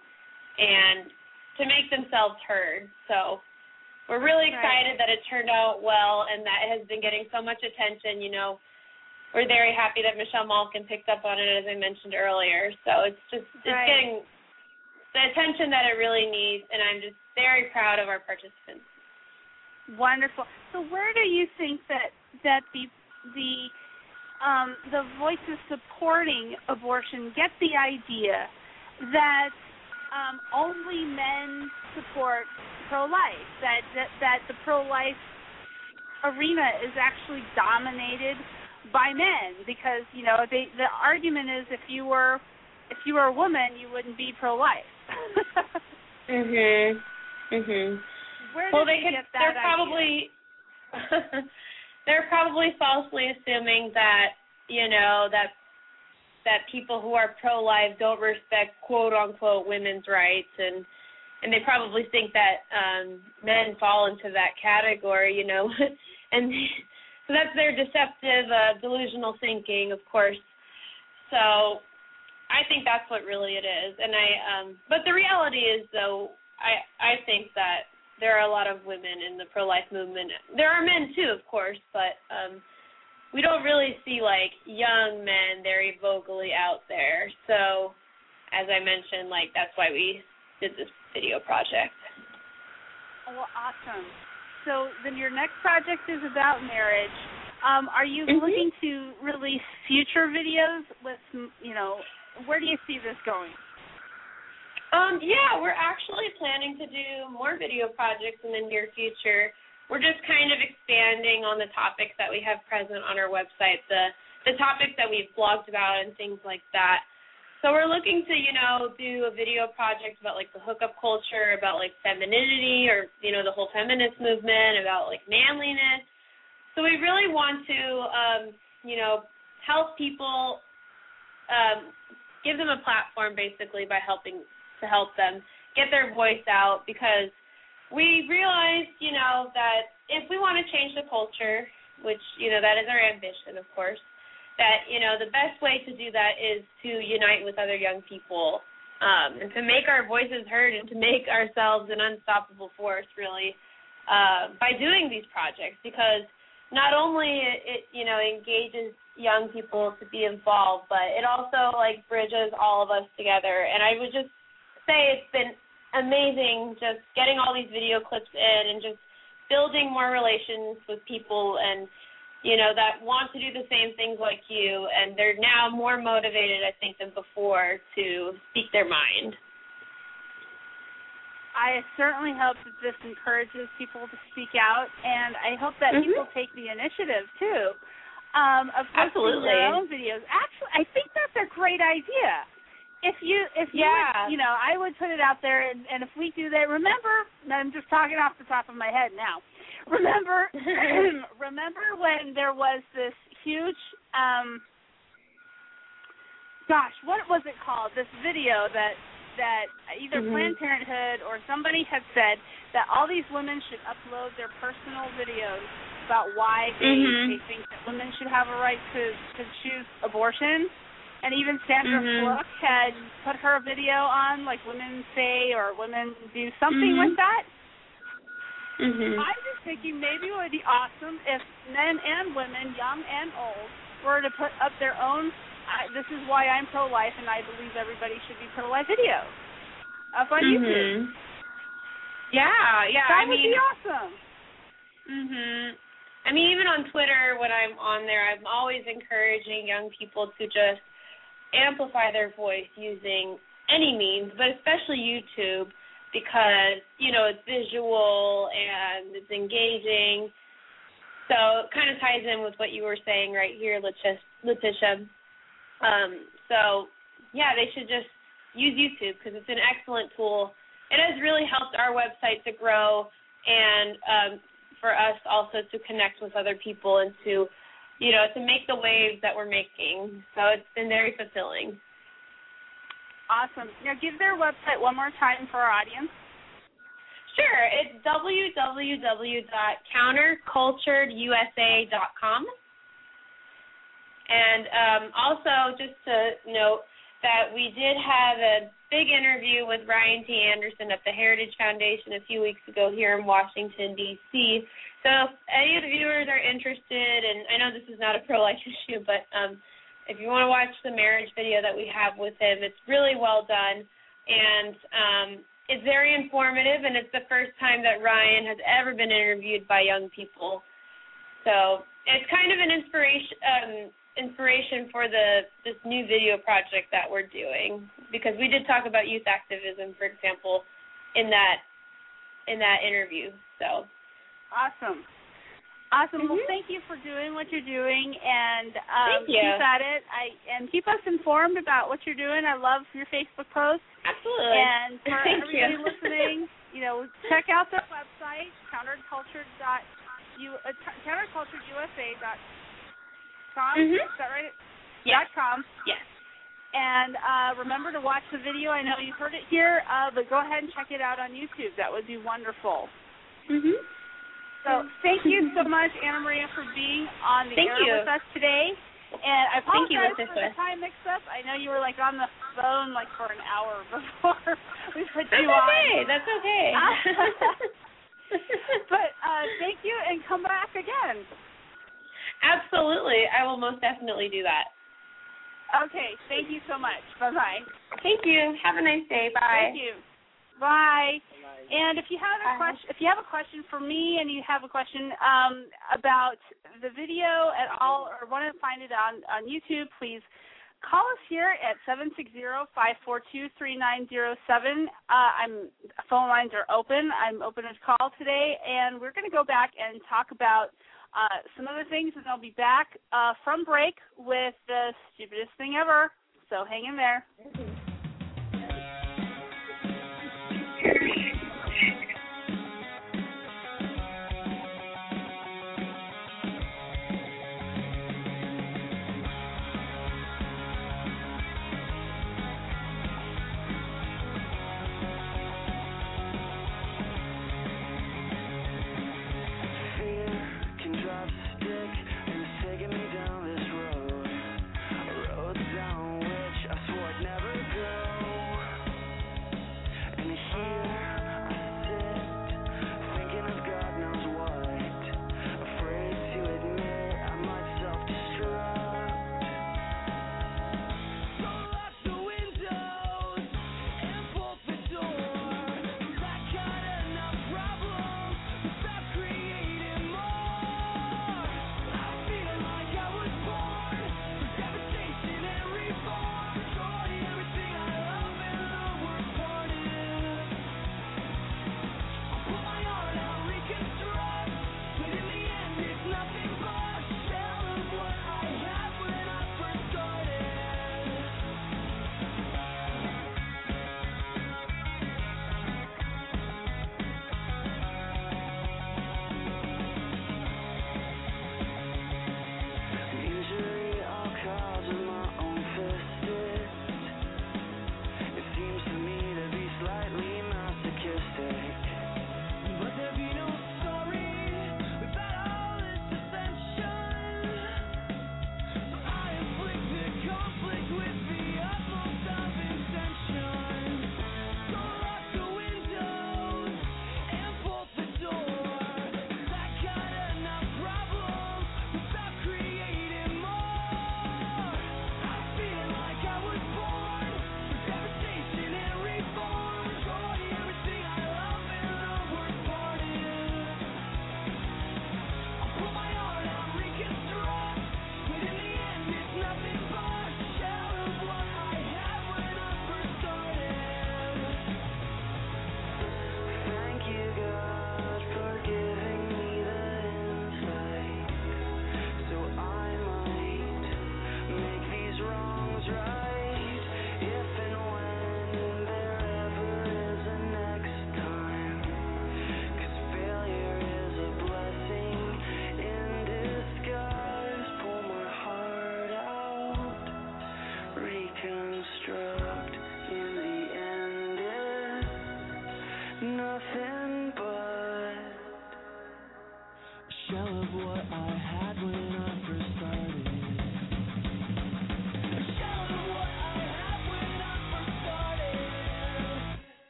[SPEAKER 11] and to make themselves heard. So we're really
[SPEAKER 1] Right.
[SPEAKER 11] excited that it turned out well and that it has been getting so much attention. You know, we're very happy that Michelle Malkin picked up on it, as I mentioned earlier. So it's just it's
[SPEAKER 1] Right.
[SPEAKER 11] getting the attention that it really needs, and I'm just very proud of our participants.
[SPEAKER 1] Wonderful. So where do you think that that the the um, the voices supporting abortion get the idea that um, only men support pro-life, that, that that the pro-life arena is actually dominated by men because you know they the argument is if you were if you were a woman you wouldn't be pro-life.
[SPEAKER 11] mhm. Mhm. Well,
[SPEAKER 1] did
[SPEAKER 11] they could,
[SPEAKER 1] get that
[SPEAKER 11] they're
[SPEAKER 1] idea?
[SPEAKER 11] probably they're probably falsely assuming that you know that that people who are pro-life don't respect quote unquote women's rights and and they probably think that um men fall into that category you know. And so that's their deceptive uh delusional thinking of course. So i think that's what really it is. And i um but the reality is though i i think that there are a lot of women in the pro life movement. There are men too of course but um we don't really see like young men very vocally out there. So, as I mentioned, like that's why we did this video project.
[SPEAKER 1] Oh, well, awesome. So then your next project is about marriage. Um, are you
[SPEAKER 11] Mhm.
[SPEAKER 1] looking to release future videos with, you know, where do you see this going?
[SPEAKER 11] Um, yeah, we're actually planning to do more video projects in the near future. We're just kind of expanding on the topics that we have present on our website, the the topics that we've blogged about and things like that. So we're looking to, you know, do a video project about like the hookup culture, about like femininity or, you know, the whole feminist movement, about like manliness. So we really want to um, you know, help people um give them a platform basically by helping to help them get their voice out because we realized, you know, that if we want to change the culture, which, you know, that is our ambition, of course, that, you know, the best way to do that is to unite with other young people um, and to make our voices heard and to make ourselves an unstoppable force, really, uh, by doing these projects because not only it, it, you know, engages young people to be involved, but it also, like, bridges all of us together. And I would just say it's been amazing just getting all these video clips in and just building more relations with people and you know that want to do the same things like you and they're now more motivated I think than before to speak their mind.
[SPEAKER 1] I certainly hope that this encourages people to speak out, and I hope that
[SPEAKER 11] Mhm.
[SPEAKER 1] people take the initiative too um, of posting
[SPEAKER 11] Absolutely.
[SPEAKER 1] their own videos. Actually, I think that's a great idea. If you, if you,
[SPEAKER 11] Yeah.
[SPEAKER 1] would, you know, I would put it out there, and, and if we do that, remember, I'm just talking off the top of my head now. Remember, remember when there was this huge, um, gosh, what was it called? This video that that either
[SPEAKER 11] Mhm.
[SPEAKER 1] Planned Parenthood or somebody had said that all these women should upload their personal videos about why they,
[SPEAKER 11] Mhm.
[SPEAKER 1] they think that women should have a right to to choose abortion. And even Sandra
[SPEAKER 11] Mhm.
[SPEAKER 1] Fluke had put her video on, like women say or women do something
[SPEAKER 11] Mhm.
[SPEAKER 1] with that.
[SPEAKER 11] Mhm.
[SPEAKER 1] I'm just thinking maybe it would be awesome if men and women, young and old, were to put up their own. I, this is why I'm pro-life, and I believe everybody should be pro-life videos up on YouTube.
[SPEAKER 11] Mhm. Yeah, yeah.
[SPEAKER 1] That
[SPEAKER 11] I
[SPEAKER 1] would
[SPEAKER 11] mean,
[SPEAKER 1] be awesome.
[SPEAKER 11] Mhm. I mean, even on Twitter, when I'm on there, I'm always encouraging young people to just amplify their voice using any means, but especially YouTube, because you know it's visual and it's engaging. So it kind of ties in with what you were saying right here, Letitia. Um, so yeah, they should just use YouTube because it's an excellent tool. It has really helped our website to grow and um, for us also to connect with other people and to, you know, to make the waves that we're making. So it's been very fulfilling.
[SPEAKER 1] Awesome. Now give their website one more time for our audience.
[SPEAKER 11] Sure, it's www.counterculturedusa.com. And um, also, just to note that we did have a big interview with Ryan T. Anderson at the Heritage Foundation a few weeks ago here in Washington, D.C. So if any of the viewers are interested, and I know this is not a pro-life issue, but um, if you want to watch the marriage video that we have with him, it's really well done. And um, it's very informative, and it's the first time that Ryan has ever been interviewed by young people. So it's kind of an inspiration. Um, inspiration for the this new video project that we're doing because we did talk about youth activism, for example, in that in that interview. So
[SPEAKER 1] awesome. Awesome.
[SPEAKER 11] Mm-hmm.
[SPEAKER 1] Well, thank you for doing what you're doing, and um,
[SPEAKER 11] Thank you.
[SPEAKER 1] keep at it. I and keep us informed about what you're doing. I love your Facebook posts.
[SPEAKER 11] Absolutely.
[SPEAKER 1] And for
[SPEAKER 11] Thank you.
[SPEAKER 1] everybody listening, you know, check out their website, counterculture dot u uh, countercultureusa dot com.
[SPEAKER 11] Mhm.
[SPEAKER 1] Is that right?
[SPEAKER 11] Yes.
[SPEAKER 1] Dot com.
[SPEAKER 11] Yes.
[SPEAKER 1] And uh, remember to watch the video. I know you've heard it here, uh, but go ahead and check it out on YouTube. That would be wonderful.
[SPEAKER 11] Mhm.
[SPEAKER 1] So thank you so much, Anna Maria, for being on the
[SPEAKER 11] Thank
[SPEAKER 1] air
[SPEAKER 11] you.
[SPEAKER 1] with us today. And I
[SPEAKER 11] Thank you,
[SPEAKER 1] apologize for the time mix-up. I know you were like on the phone like for an hour before we put
[SPEAKER 11] That's
[SPEAKER 1] you on.
[SPEAKER 11] okay. That's okay.
[SPEAKER 1] but uh, thank you, and come back again.
[SPEAKER 11] Absolutely. I will most definitely do that.
[SPEAKER 1] Okay. Thank you so much. Bye bye.
[SPEAKER 11] Thank you. Have a nice day. Bye.
[SPEAKER 1] Thank you. Bye. And if you have a question, if you have a question for me, and you have a question um, about the video at all, or want to find it on on YouTube, please call us here at seven six zero five four two three nine zero seven. Uh, I'm phone lines are open. I'm open to call today, and we're going to go back and talk about uh, some other things, and I'll be back uh, from break with the stupidest thing ever. So hang
[SPEAKER 24] in there.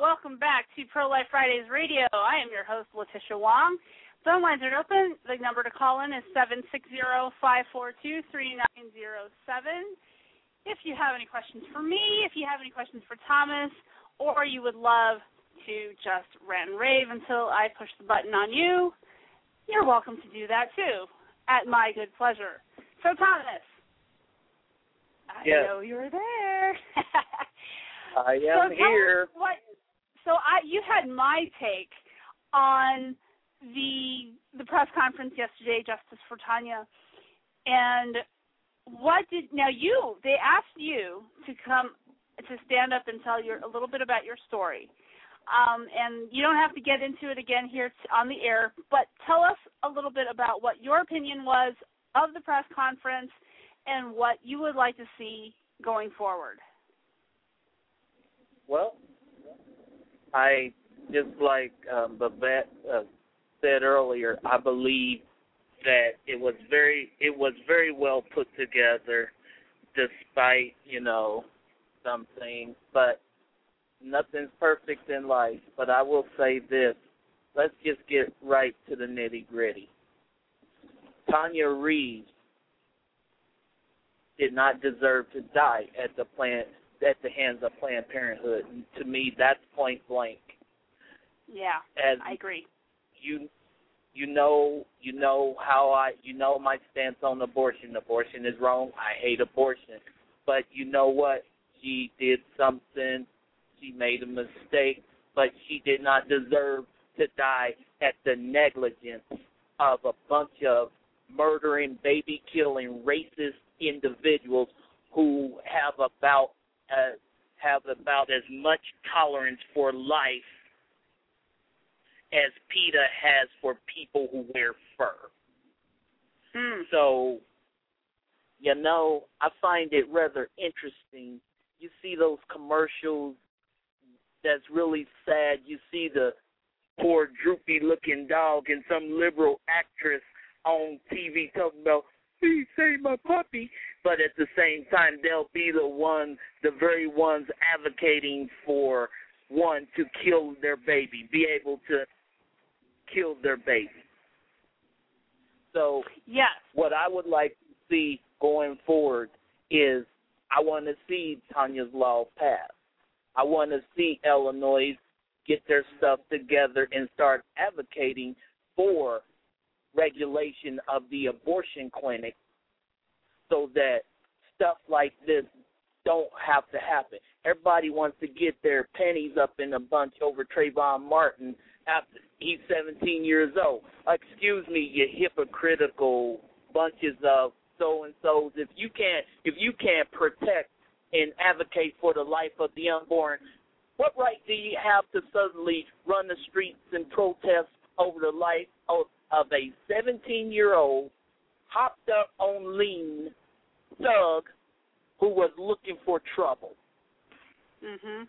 [SPEAKER 1] Welcome back to Pro Life Fridays Radio. I am your host, Letitia Wong. Phone lines are open. The number to call in is seven six zero five four two three nine zero seven. If you have any questions for me, if you have any questions for Thomas, or you would love to just rant and rave until I push the button on you, you're welcome to do that too, at my good pleasure. So, Thomas, I
[SPEAKER 4] Yes.
[SPEAKER 1] know you're there.
[SPEAKER 4] I am
[SPEAKER 1] tell
[SPEAKER 4] here.
[SPEAKER 1] What? So I, you had my take on the the press conference yesterday, Justice for Tanya, and what did now you? They asked you to come to stand up and tell your a little bit about your story. Um, and you don't have to get into it again here on the air, but tell us a little bit about what your opinion was of the press conference and what you would like to see going forward.
[SPEAKER 4] Well, I just like um, Babette uh, said earlier. I believe that it was very it was very well put together, despite you know some things, but nothing's perfect in life. But I will say this: let's just get right to the nitty gritty. Tanya Reaves did not deserve to die at the plant at the hands of Planned Parenthood. And to me, that's point blank.
[SPEAKER 1] Yeah,
[SPEAKER 4] As
[SPEAKER 1] I agree.
[SPEAKER 4] you you know you know how I you know my stance on abortion. Abortion is wrong. I hate abortion. But you know what? She did something. She made a mistake, but she did not deserve to die at the negligence of a bunch of murdering, baby killing, racist individuals who have about uh, have about as much tolerance for life as PETA has for people who wear fur. So, you know, I find it rather interesting. You see those commercials that's really sad. You see the poor droopy looking dog and some liberal actress on TV talking about, please save my puppy. But at the same time, they'll be the ones, the very ones advocating for one to kill their baby, be able to kill their baby. So,
[SPEAKER 1] yes.
[SPEAKER 4] what I would like to see going forward is I want to see Tanya's law pass. I want to see Illinois get their stuff together and start advocating for regulation of the abortion clinic so that stuff like this don't have to happen. Everybody wants to get their pennies up in a bunch over Trayvon Martin after he's 17 years old. Excuse me, you hypocritical bunches of so and so's. If you can't, if you can't protect and advocate for the life of the unborn, what right do you have to suddenly run the streets and protest over the life of, of a 17 year old hopped up on lean thug who was looking for trouble?
[SPEAKER 1] Mhm.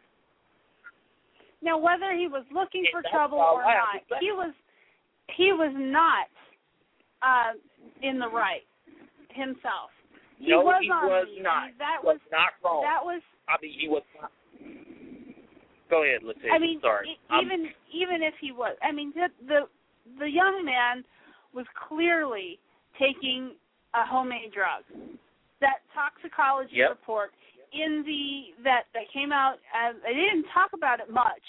[SPEAKER 1] Now, whether he was looking for trouble or not, he was he was not uh, in the right himself. He
[SPEAKER 4] no,
[SPEAKER 1] was
[SPEAKER 4] he
[SPEAKER 1] on
[SPEAKER 4] was
[SPEAKER 1] leave.
[SPEAKER 4] not.
[SPEAKER 1] That
[SPEAKER 4] was,
[SPEAKER 1] was
[SPEAKER 4] not wrong.
[SPEAKER 1] that was.
[SPEAKER 4] I mean, he was not. Go ahead, let's
[SPEAKER 1] I mean,
[SPEAKER 4] Sorry.
[SPEAKER 1] e-
[SPEAKER 4] I'm-
[SPEAKER 1] even even if he was, I mean, the the the young man was clearly taking a homemade drug. That toxicology
[SPEAKER 4] Yep.
[SPEAKER 1] report in the that that came out, uh, they didn't talk about it much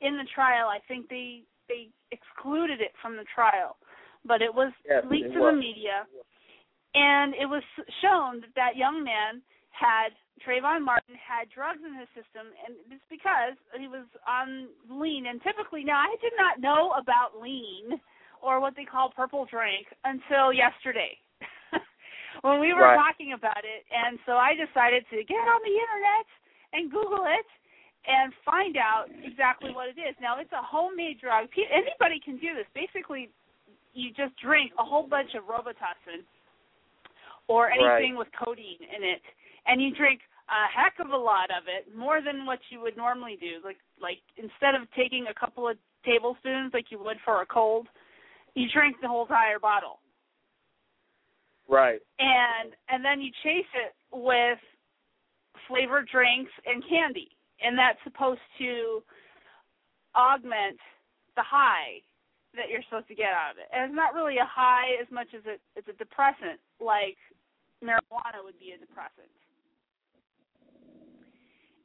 [SPEAKER 1] in the trial. I think they they excluded it from the trial, but it was
[SPEAKER 4] Yes,
[SPEAKER 1] leaked
[SPEAKER 4] it
[SPEAKER 1] to
[SPEAKER 4] was.
[SPEAKER 1] the media, and it was shown that that young man had Trayvon Martin had drugs in his system, and it's because he was on lean. And typically, now I did not know about lean or what they call purple drink until yesterday when we were
[SPEAKER 4] Right.
[SPEAKER 1] talking about it. And so I decided to get on the internet and Google it and find out exactly what it is. Now it's a homemade drug. Anybody can do this. Basically, you just drink a whole bunch of Robitussin or anything
[SPEAKER 4] Right.
[SPEAKER 1] with codeine in it, and you drink a heck of a lot of it, more than what you would normally do. Like like instead of taking a couple of tablespoons like you would for a cold, you drink the whole entire bottle.
[SPEAKER 4] Right.
[SPEAKER 1] And and then you chase it with flavored drinks and candy. And that's supposed to augment the high that you're supposed to get out of it. And it's not really a high as much as it, it's a depressant, like marijuana would be a depressant.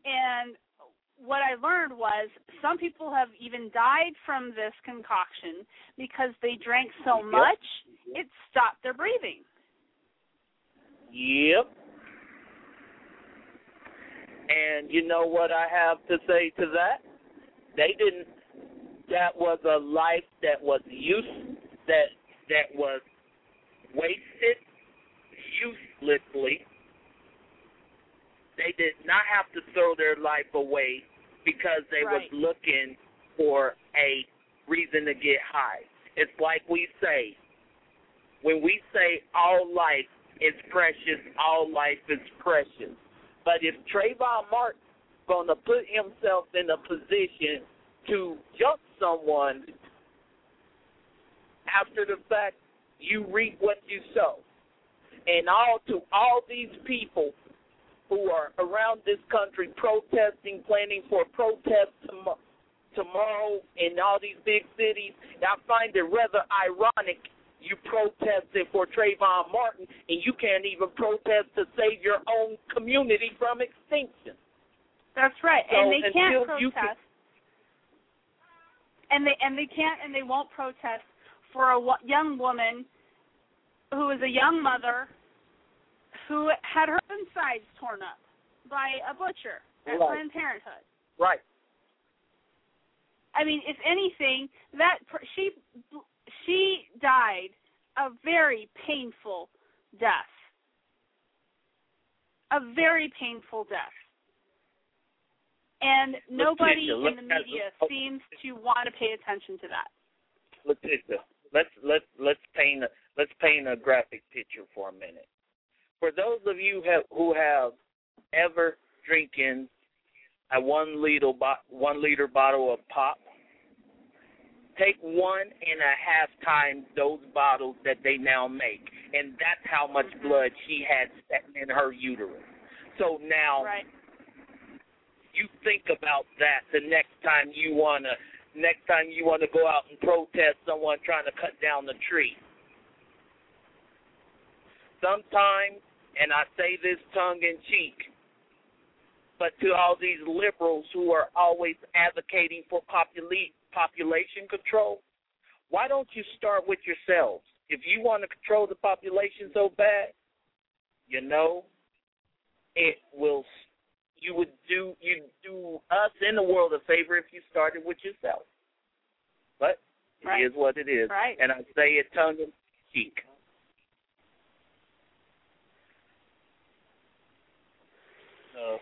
[SPEAKER 1] And what I learned was some people have even died from this concoction because they drank so
[SPEAKER 4] Yep.
[SPEAKER 1] much it stopped their breathing.
[SPEAKER 4] Yep. And you know what I have to say to that? They didn't. That was a life that was use that that was wasted uselessly. They did not have to throw their life away because they was looking for a reason to get high. It's like we say, when we say all life is precious, all life is precious. But if Trayvon Martin gonna put himself in a position to jump someone after the fact, you reap what you sow. And all to all these people who are around this country protesting, planning for protests tom- tomorrow in all these big cities, I find it rather ironic you protested for Trayvon Martin and you can't even protest to save your own community from extinction.
[SPEAKER 1] That's right.
[SPEAKER 4] So
[SPEAKER 1] and they can't protest. and they and they can't and they won't protest for a young woman who is a young mother who had her insides torn up by a butcher at
[SPEAKER 4] Right.
[SPEAKER 1] Planned Parenthood.
[SPEAKER 4] Right.
[SPEAKER 1] I mean, if anything, that she she died a very painful death. A very painful death. And nobody in the media
[SPEAKER 4] oh.
[SPEAKER 1] seems to want to pay attention to that.
[SPEAKER 4] Letitia, let's let's let's paint a, let's paint a graphic picture for a minute. For those of you have, who have ever drinking a one liter bo- one liter bottle of pop, take one and a half times those bottles that they now make, and that's how much mm-hmm. blood she had in her uterus. So now
[SPEAKER 1] Right.
[SPEAKER 4] you think about that the next time you wanna next time you wanna go out and protest someone trying to cut down the tree. Sometimes, and I say this tongue in cheek, but to all these liberals who are always advocating for popula- population control, why don't you start with yourselves? If you want to control the population so bad, you know, it will you would do you do us in the world a favor if you started with yourself. But
[SPEAKER 1] Right.
[SPEAKER 4] it is what it is.
[SPEAKER 1] Right.
[SPEAKER 4] And I say it tongue in cheek. Uh,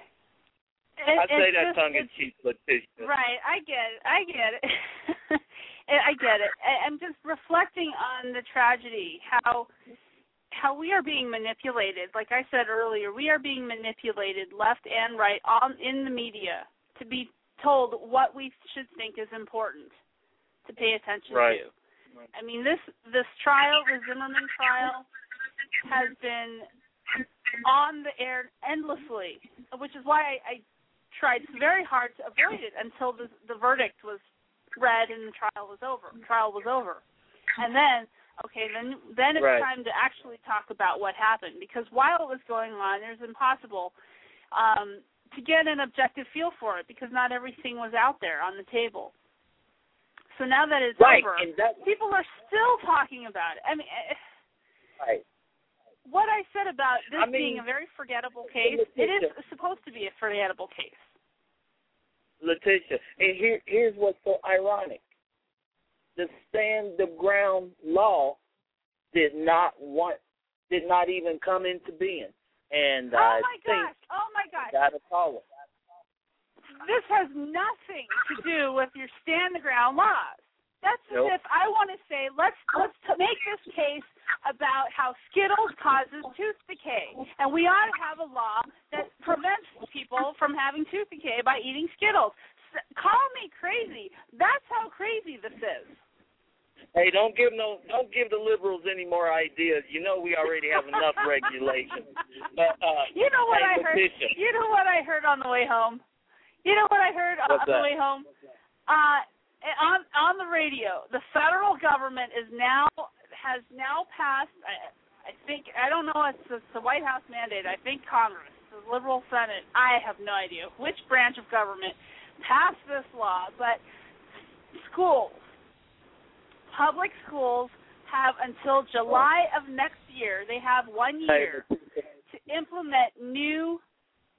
[SPEAKER 4] so
[SPEAKER 1] It-
[SPEAKER 4] I say that
[SPEAKER 1] just-
[SPEAKER 4] tongue in cheek, Letitia.
[SPEAKER 1] Right, I get it. I get it. I get it. I- I'm just reflecting on the tragedy, how how we are being manipulated. Like I said earlier, we are being manipulated left and right on in the media to be told what we should think is important to pay attention
[SPEAKER 4] Right.
[SPEAKER 1] to. I mean, this this trial, the Zimmerman trial, has been on the air endlessly, which is why I, I tried very hard to avoid it until the the verdict was read and the trial was over. Trial was over, and then okay, then then it's
[SPEAKER 4] Right.
[SPEAKER 1] time to actually talk about what happened because while it was going on, it was impossible um, to get an objective feel for it because not everything was out there on the table. So now that it's
[SPEAKER 4] Right,
[SPEAKER 1] over,
[SPEAKER 4] that-
[SPEAKER 1] people are still talking about it. I mean. eh,
[SPEAKER 4] Right.
[SPEAKER 1] What I said about this
[SPEAKER 4] I mean,
[SPEAKER 1] being a very forgettable case, it is supposed to be a forgettable case.
[SPEAKER 4] Letitia, and here here's what's so ironic. The stand the ground law did not want did not even come into being. And
[SPEAKER 1] oh
[SPEAKER 4] I
[SPEAKER 1] my
[SPEAKER 4] think
[SPEAKER 1] gosh! Oh my gosh!
[SPEAKER 4] gotta call it.
[SPEAKER 1] This has nothing to do with your stand the ground laws. That's as if I want to say let's let's t- make this case about how Skittles causes tooth decay, and we ought to have a law that prevents people from having tooth decay by eating Skittles. S- call me crazy. That's how crazy this is.
[SPEAKER 4] Hey, don't give no don't give the liberals any more ideas. You know we already have enough regulations. But uh
[SPEAKER 1] You know what
[SPEAKER 4] hey,
[SPEAKER 1] I heard?
[SPEAKER 4] Letitia,
[SPEAKER 1] You know what I heard on the way home? You know what I heard on
[SPEAKER 4] What's
[SPEAKER 1] the way home? Uh on on the radio, the federal government is now has now passed. I, I think I don't know. It's, it's the White House mandate. I think Congress, the liberal Senate. I have no idea which branch of government passed this law, but schools, public schools, have until July of next year. They have one year to implement new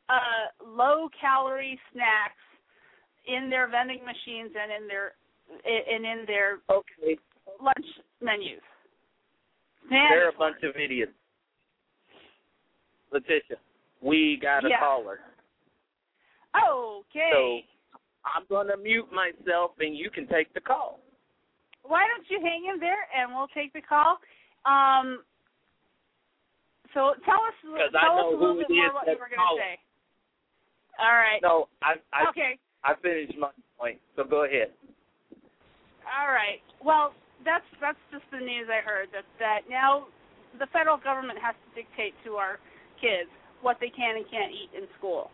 [SPEAKER 1] uh, low calorie snacks in their vending machines and in their and in their
[SPEAKER 4] okay.
[SPEAKER 1] lunch menus.
[SPEAKER 4] They're a bunch of idiots. Letitia, we got a
[SPEAKER 1] Yeah.
[SPEAKER 4] caller.
[SPEAKER 1] Okay.
[SPEAKER 4] So I'm going to mute myself and you can take the call.
[SPEAKER 1] Why don't you hang in there and we'll take the call? Um. So tell us
[SPEAKER 4] Because I know
[SPEAKER 1] us a little bit more what you were going to say. All right.
[SPEAKER 4] No, I I
[SPEAKER 1] okay.
[SPEAKER 4] I finished my point. So go ahead.
[SPEAKER 1] All right. Well, that's that's just the news I heard that that now the federal government has to dictate to our kids what they can and can't eat in school.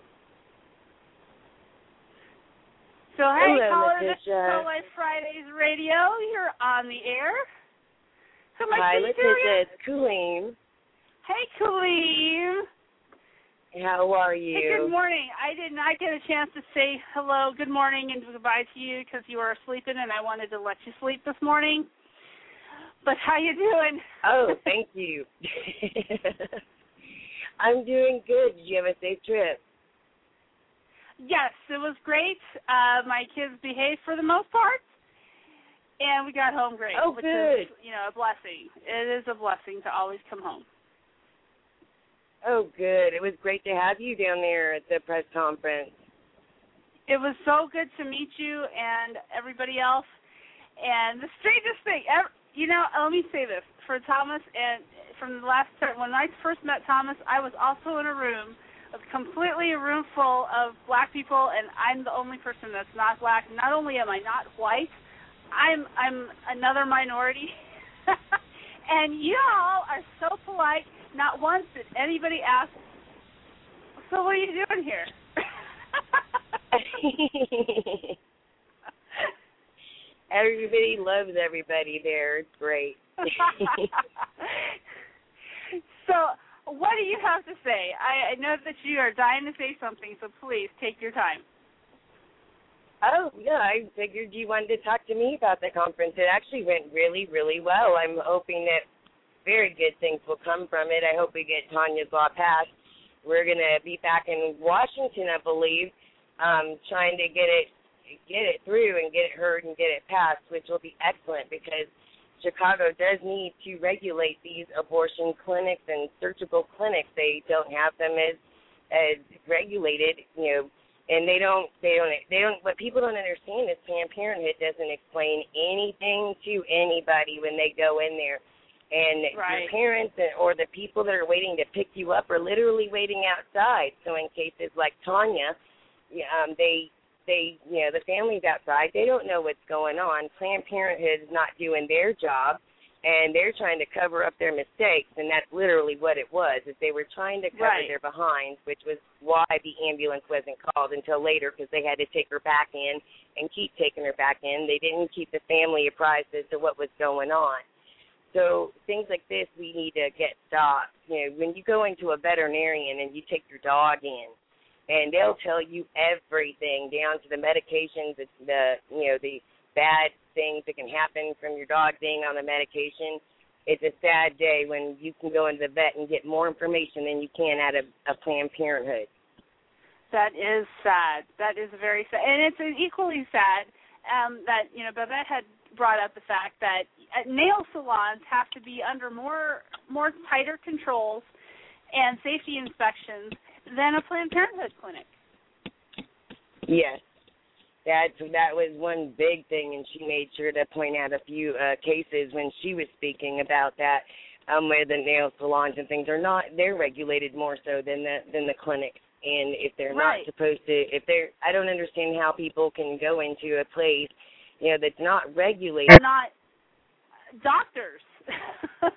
[SPEAKER 1] So hey,
[SPEAKER 25] Hello,
[SPEAKER 1] caller, this is. Pro Life Fridays Radio. You're on the air.
[SPEAKER 25] Hi,
[SPEAKER 1] speaking to again?
[SPEAKER 25] Letitia. It's Colleen.
[SPEAKER 1] Hey, Khalid.
[SPEAKER 25] How are you?
[SPEAKER 1] Hey, good morning. I did not get a chance to say hello, good morning, and goodbye to you because you were sleeping, and I wanted to let you sleep this morning. But how you doing?
[SPEAKER 25] Oh, thank you. I'm doing good. Did you have a safe trip?
[SPEAKER 1] Yes, it was great. Uh, my kids behaved for the most part, and we got home great.
[SPEAKER 25] Oh,
[SPEAKER 1] which
[SPEAKER 25] good.
[SPEAKER 1] Is, you know, a blessing. It is a blessing to always come home.
[SPEAKER 25] Oh, good. It was great to have you down there at the press conference.
[SPEAKER 1] It was so good to meet you and everybody else. And the strangest thing, ever, you know, let me say this for Thomas and from the last time when I first met Thomas, I was also in a room, of completely a room full of black people, and I'm the only person that's not black. Not only am I not white, I'm I'm another minority. and y'all are so polite. Not once did anybody ask, "So what are you doing here?"
[SPEAKER 25] Everybody loves everybody there. It's great.
[SPEAKER 1] so, what do you have to say? I, I know that you are dying to say something, so please take your time.
[SPEAKER 25] Oh, yeah, I figured you wanted to talk to me about the conference. It actually went really, really well. I'm hoping that very good things will come from it. I hope we get Tanya's law passed. We're to be back in Washington, I believe, um, trying to get it get it through and get it heard and get it passed, which will be excellent because Chicago does need to regulate these abortion clinics and surgical clinics. They don't have them as as regulated, you know, and they don't they don't they don't what people don't understand is Planned Parenthood doesn't explain anything to anybody when they go in there. And
[SPEAKER 1] Right.
[SPEAKER 25] your parents or the people that are waiting to pick you up are literally waiting outside. So in cases like Tanya, um, they they you know the families outside they don't know what's going on. Planned Parenthood is not doing their job, and they're trying to cover up their mistakes, and that's literally what it was. Is they were trying to cover
[SPEAKER 1] Right.
[SPEAKER 25] their behinds, which was why the ambulance wasn't called until later because they had to take her back in and keep taking her back in. They didn't keep the family apprised as to what was going on. So things like this we need to get stopped. You know, when you go into a veterinarian and you take your dog in, and they'll tell you everything down to the medications, the, the you know the bad things that can happen from your dog being on the medication. It's a sad day when you can go into the vet and get more information than you can out of a Planned Parenthood.
[SPEAKER 1] That is sad. That is very sad, and it's equally sad um, that you know Babette had brought up the fact that uh, nail salons have to be under more more tighter controls and safety inspections than a Planned Parenthood clinic.
[SPEAKER 25] Yes. That that was one big thing, and she made sure to point out a few uh, cases when she was speaking about that, um, where the nail salons and things are not they're regulated more so than the than the clinics. And if they're
[SPEAKER 1] Right.
[SPEAKER 25] not supposed to, if they're, I don't understand how people can go into a place, you know, that's not regulated.
[SPEAKER 1] They're not doctors.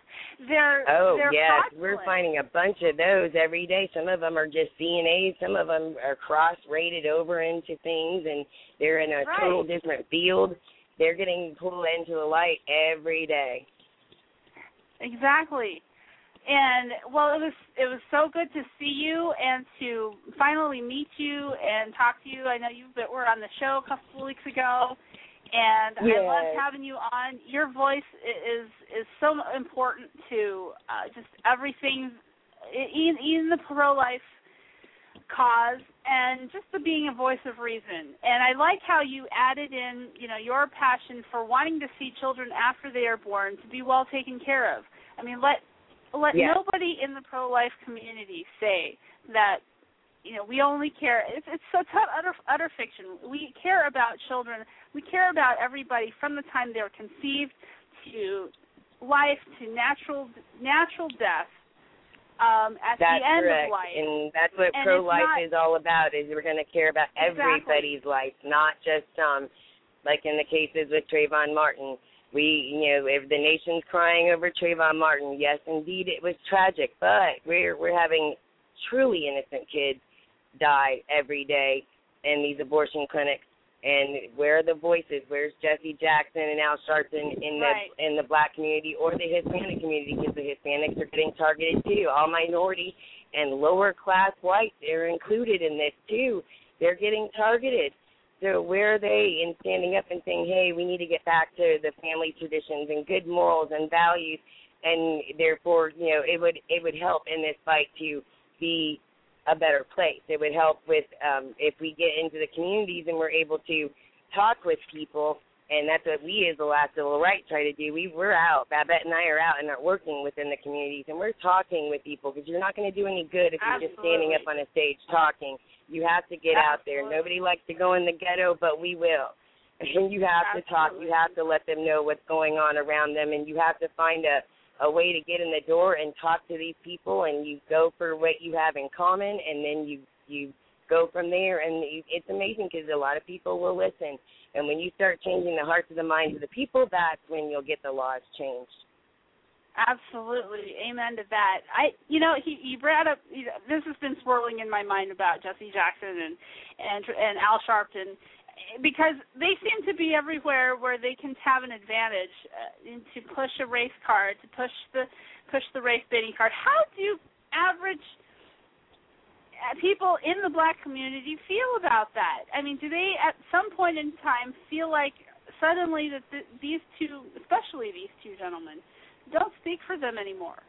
[SPEAKER 1] they're
[SPEAKER 25] Oh
[SPEAKER 1] they're
[SPEAKER 25] yes,
[SPEAKER 1] fraudulent.
[SPEAKER 25] we're finding a bunch of those every day. Some of them are just CNAs. Some of them are cross-rated over into things, and they're in a total different field. they're getting pulled into the light every day.
[SPEAKER 1] Exactly. And well, it was it was so good to see you and to finally meet you and talk to you. I know you were on the show a couple of weeks ago, and I
[SPEAKER 25] Yes.
[SPEAKER 1] loved having you on. Your voice is is so important to uh, just everything, even even the pro life cause and just the being a voice of reason. And I like how you added in, you know, your passion for wanting to see children after they are born to be well taken care of. I mean, let let
[SPEAKER 25] Yes.
[SPEAKER 1] nobody in the pro life community say that you know we only care it's it's so tough utter utter fiction we care about children we care about everybody from the time they're conceived to life to natural natural death um at
[SPEAKER 25] That's
[SPEAKER 1] the end
[SPEAKER 25] correct,
[SPEAKER 1] of life
[SPEAKER 25] and that's what pro life is all about. Is we're going to care about
[SPEAKER 1] Exactly.
[SPEAKER 25] everybody's life, not just um, like in the cases with Trayvon Martin. We, you know, if the nation's crying over Trayvon Martin, yes, indeed, it was tragic. But we're we're having truly innocent kids die every day in these abortion clinics. And where are the voices? Where's Jesse Jackson and Al Sharpton in the
[SPEAKER 1] Right.
[SPEAKER 25] in the black community or the Hispanic community? Because the Hispanics are getting targeted too. All minority and lower class whites are included in this too. They're getting targeted. So where are they in standing up and saying, "Hey, we need to get back to the family traditions and good morals and values," and therefore, you know, it would it would help in this fight to be a better place. It would help with um, if we get into the communities and we're able to talk with people, and that's what we as the last civil rights try to do. We we're out. Babette and I are out and are working within the communities, and we're talking with people because you're not going to do any good if you're just standing up on a stage talking. You have to get out there. Nobody likes to go in the ghetto, but we will. And you have to talk. You have to let them know what's going on around them, and you have to find a a way to get in the door and talk to these people and you go for what you have in common and then you you go from there and you, it's amazing because a lot of people will listen and when you start changing the hearts and the minds of the people that's when you'll get the laws changed
[SPEAKER 1] Absolutely, amen to that. I, you know, he he brought up. You know, this has been swirling in my mind about Jesse Jackson and and and Al Sharpton, because they seem to be everywhere where they can have an advantage uh, to push a race card, to push the push the race baiting card. How do average uh, people in the black community feel about that? I mean, do they at some point in time feel like suddenly that th- these two, especially these two gentlemen, don't speak for them anymore?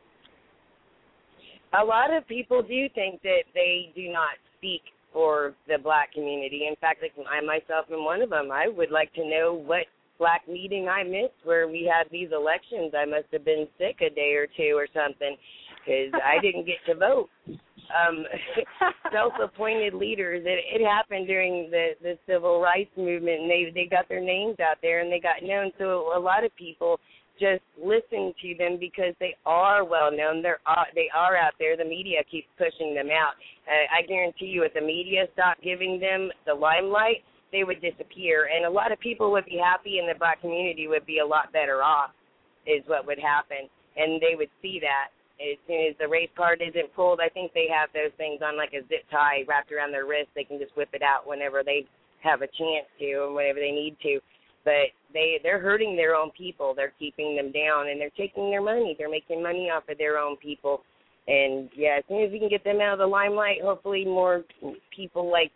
[SPEAKER 25] a lot of people do think that they do not speak for the black community. In fact, like I myself am one of them. I would like to know what black meeting I missed where we had these elections. I must have been sick a day or two or something because I didn't get to vote. Um, self-appointed leaders. It, it happened during the the civil rights movement, and they they got their names out there and they got known. So a lot of people just listen to them because they are well known. They're uh, they are out there. The media keeps pushing them out. Uh, I guarantee you, if the media stopped giving them the limelight, they would disappear, and a lot of people would be happy, and the black community would be a lot better off. Is what would happen, and they would see that as soon as the race card isn't pulled. I think they have those things on like a zip tie wrapped around their wrist. They can just whip it out whenever they have a chance to, and whenever they need to but they they're hurting their own people. They're keeping them down and they're taking their money. They're making money off of their own people. And yeah as soon as we can get them out of the limelight hopefully more people like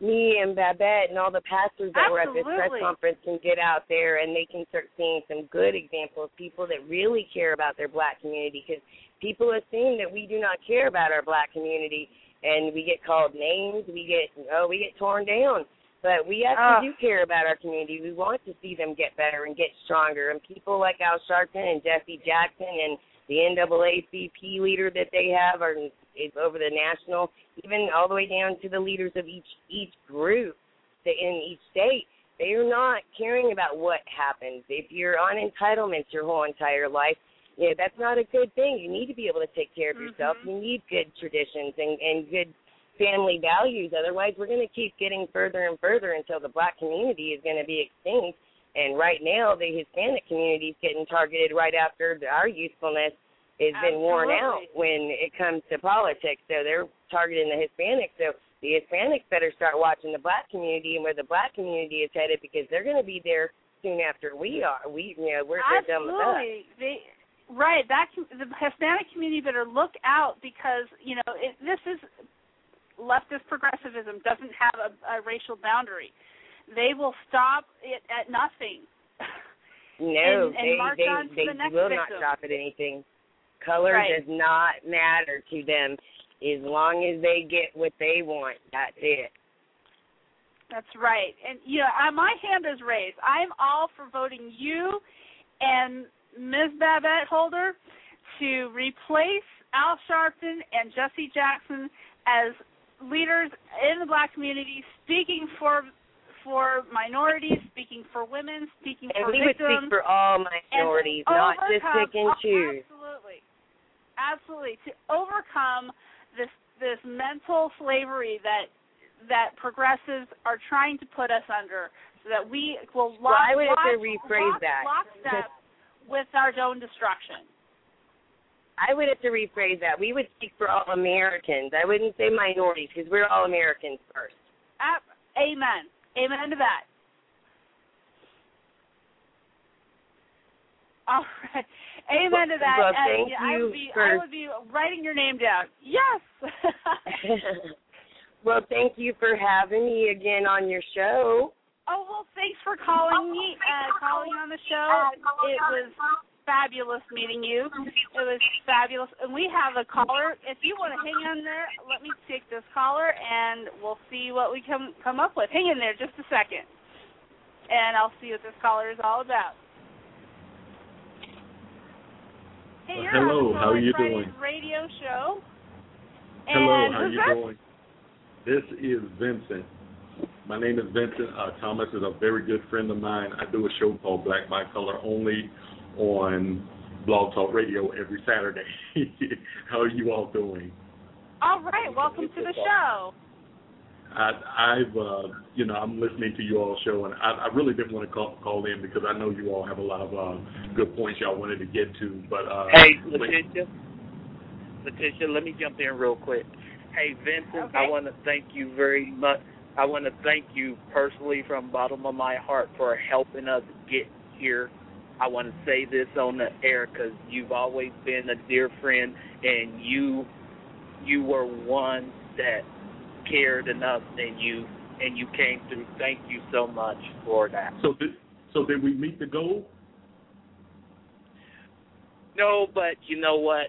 [SPEAKER 25] me and Babette and all the pastors that were at this press conference can get out there and they can start seeing some good examples of people that really care about their black community because people assume that we do not care about our black community and we get called names we get oh we get torn down but we actually
[SPEAKER 1] Ah.
[SPEAKER 25] do care about our community. We want to see them get better and get stronger. And people like Al Sharpton and Jesse Jackson and the NAACP leader that they have are is over the national, even all the way down to the leaders of each each group in each state. They are not caring about what happens. If you're on entitlements your whole entire life, you know, that's not a good thing. You need to be able to take care of yourself. You need good traditions and, and good family values. Otherwise, we're going to keep getting further and further until the black community is going to be extinct. And right now, the Hispanic community is getting targeted right after our youthfulness has been worn out when it comes to politics. So they're targeting the Hispanics. So the Hispanics better start watching the black community and where the black community is headed because they're going to be there soon after we are. We, you know, we're done with us.
[SPEAKER 1] Absolutely. They right. That the Hispanic community better look out because you know it, this is leftist progressivism doesn't have a, a racial boundary. They will stop it at nothing.
[SPEAKER 25] No,
[SPEAKER 1] and, and
[SPEAKER 25] they
[SPEAKER 1] march
[SPEAKER 25] they
[SPEAKER 1] on to
[SPEAKER 25] they
[SPEAKER 1] the next
[SPEAKER 25] will not stop at anything. Color
[SPEAKER 1] Right.
[SPEAKER 25] does not matter to them as long as they get what they want. That's it.
[SPEAKER 1] That's right. And you know, I, my hand is raised. I'm all for voting you and Ms. Babette Holder to replace Al Sharpton and Jesse Jackson as leaders in the black community, speaking for for minorities, speaking for women, speaking
[SPEAKER 25] And
[SPEAKER 1] for
[SPEAKER 25] we would
[SPEAKER 1] victims.
[SPEAKER 25] speak for all
[SPEAKER 1] and
[SPEAKER 25] minorities, not just
[SPEAKER 1] overcome-
[SPEAKER 25] pick and
[SPEAKER 1] oh,
[SPEAKER 25] choose.
[SPEAKER 1] Absolutely, absolutely to overcome this this mental slavery that that progressives are trying to put us under, so that we will
[SPEAKER 25] Well,
[SPEAKER 1] lock,
[SPEAKER 25] I would have to
[SPEAKER 1] lock-
[SPEAKER 25] rephrase
[SPEAKER 1] lock,
[SPEAKER 25] that.
[SPEAKER 1] lockstep with our own destruction.
[SPEAKER 25] I would have to rephrase that. We would speak for all Americans. I wouldn't say minorities because we're all Americans first.
[SPEAKER 1] Ap- Amen. Amen to that. All right. Amen to that.
[SPEAKER 25] Well,
[SPEAKER 1] And,
[SPEAKER 25] thank
[SPEAKER 1] I
[SPEAKER 25] you
[SPEAKER 1] would be I would be writing your name down. Yes.
[SPEAKER 25] well, thank you for having me again on your show.
[SPEAKER 1] Oh well, thanks for calling me, uh, calling on the show. It was fabulous meeting you. It was fabulous, and we have a caller. If you want to hang on there, let me take this caller, and we'll see what we come come up with. Hang in there just a second, and I'll see what this caller is all about. Hey, you're
[SPEAKER 26] hello, how are you doing?
[SPEAKER 1] Radio show.
[SPEAKER 26] Hello,
[SPEAKER 1] And
[SPEAKER 26] how
[SPEAKER 1] who's
[SPEAKER 26] you
[SPEAKER 1] this?
[SPEAKER 26] doing? This is Vincent. My name is Vincent. Uh, Thomas is a very good friend of mine. I do a show called Black by Color only on Blog Talk Radio every Saturday. how are you all doing?
[SPEAKER 1] All right, welcome to the show.
[SPEAKER 26] I, I've, uh, you know, I'm listening to you all show, and I, I really didn't want to call, call in because I know you all have a lot of uh, good points y'all wanted to get to. But uh,
[SPEAKER 4] Hey,
[SPEAKER 26] when-
[SPEAKER 4] Letitia. Letitia, let me jump in real quick. Hey, Vincent, I want to thank you very much. I want to thank you personally from the bottom of my heart for helping us get here. I want to say this on the air because you've always been a dear friend, and you you were one that cared enough, and you and you came through. Thank you so much for that.
[SPEAKER 26] so did so did we meet the goal?
[SPEAKER 4] No, but you know what?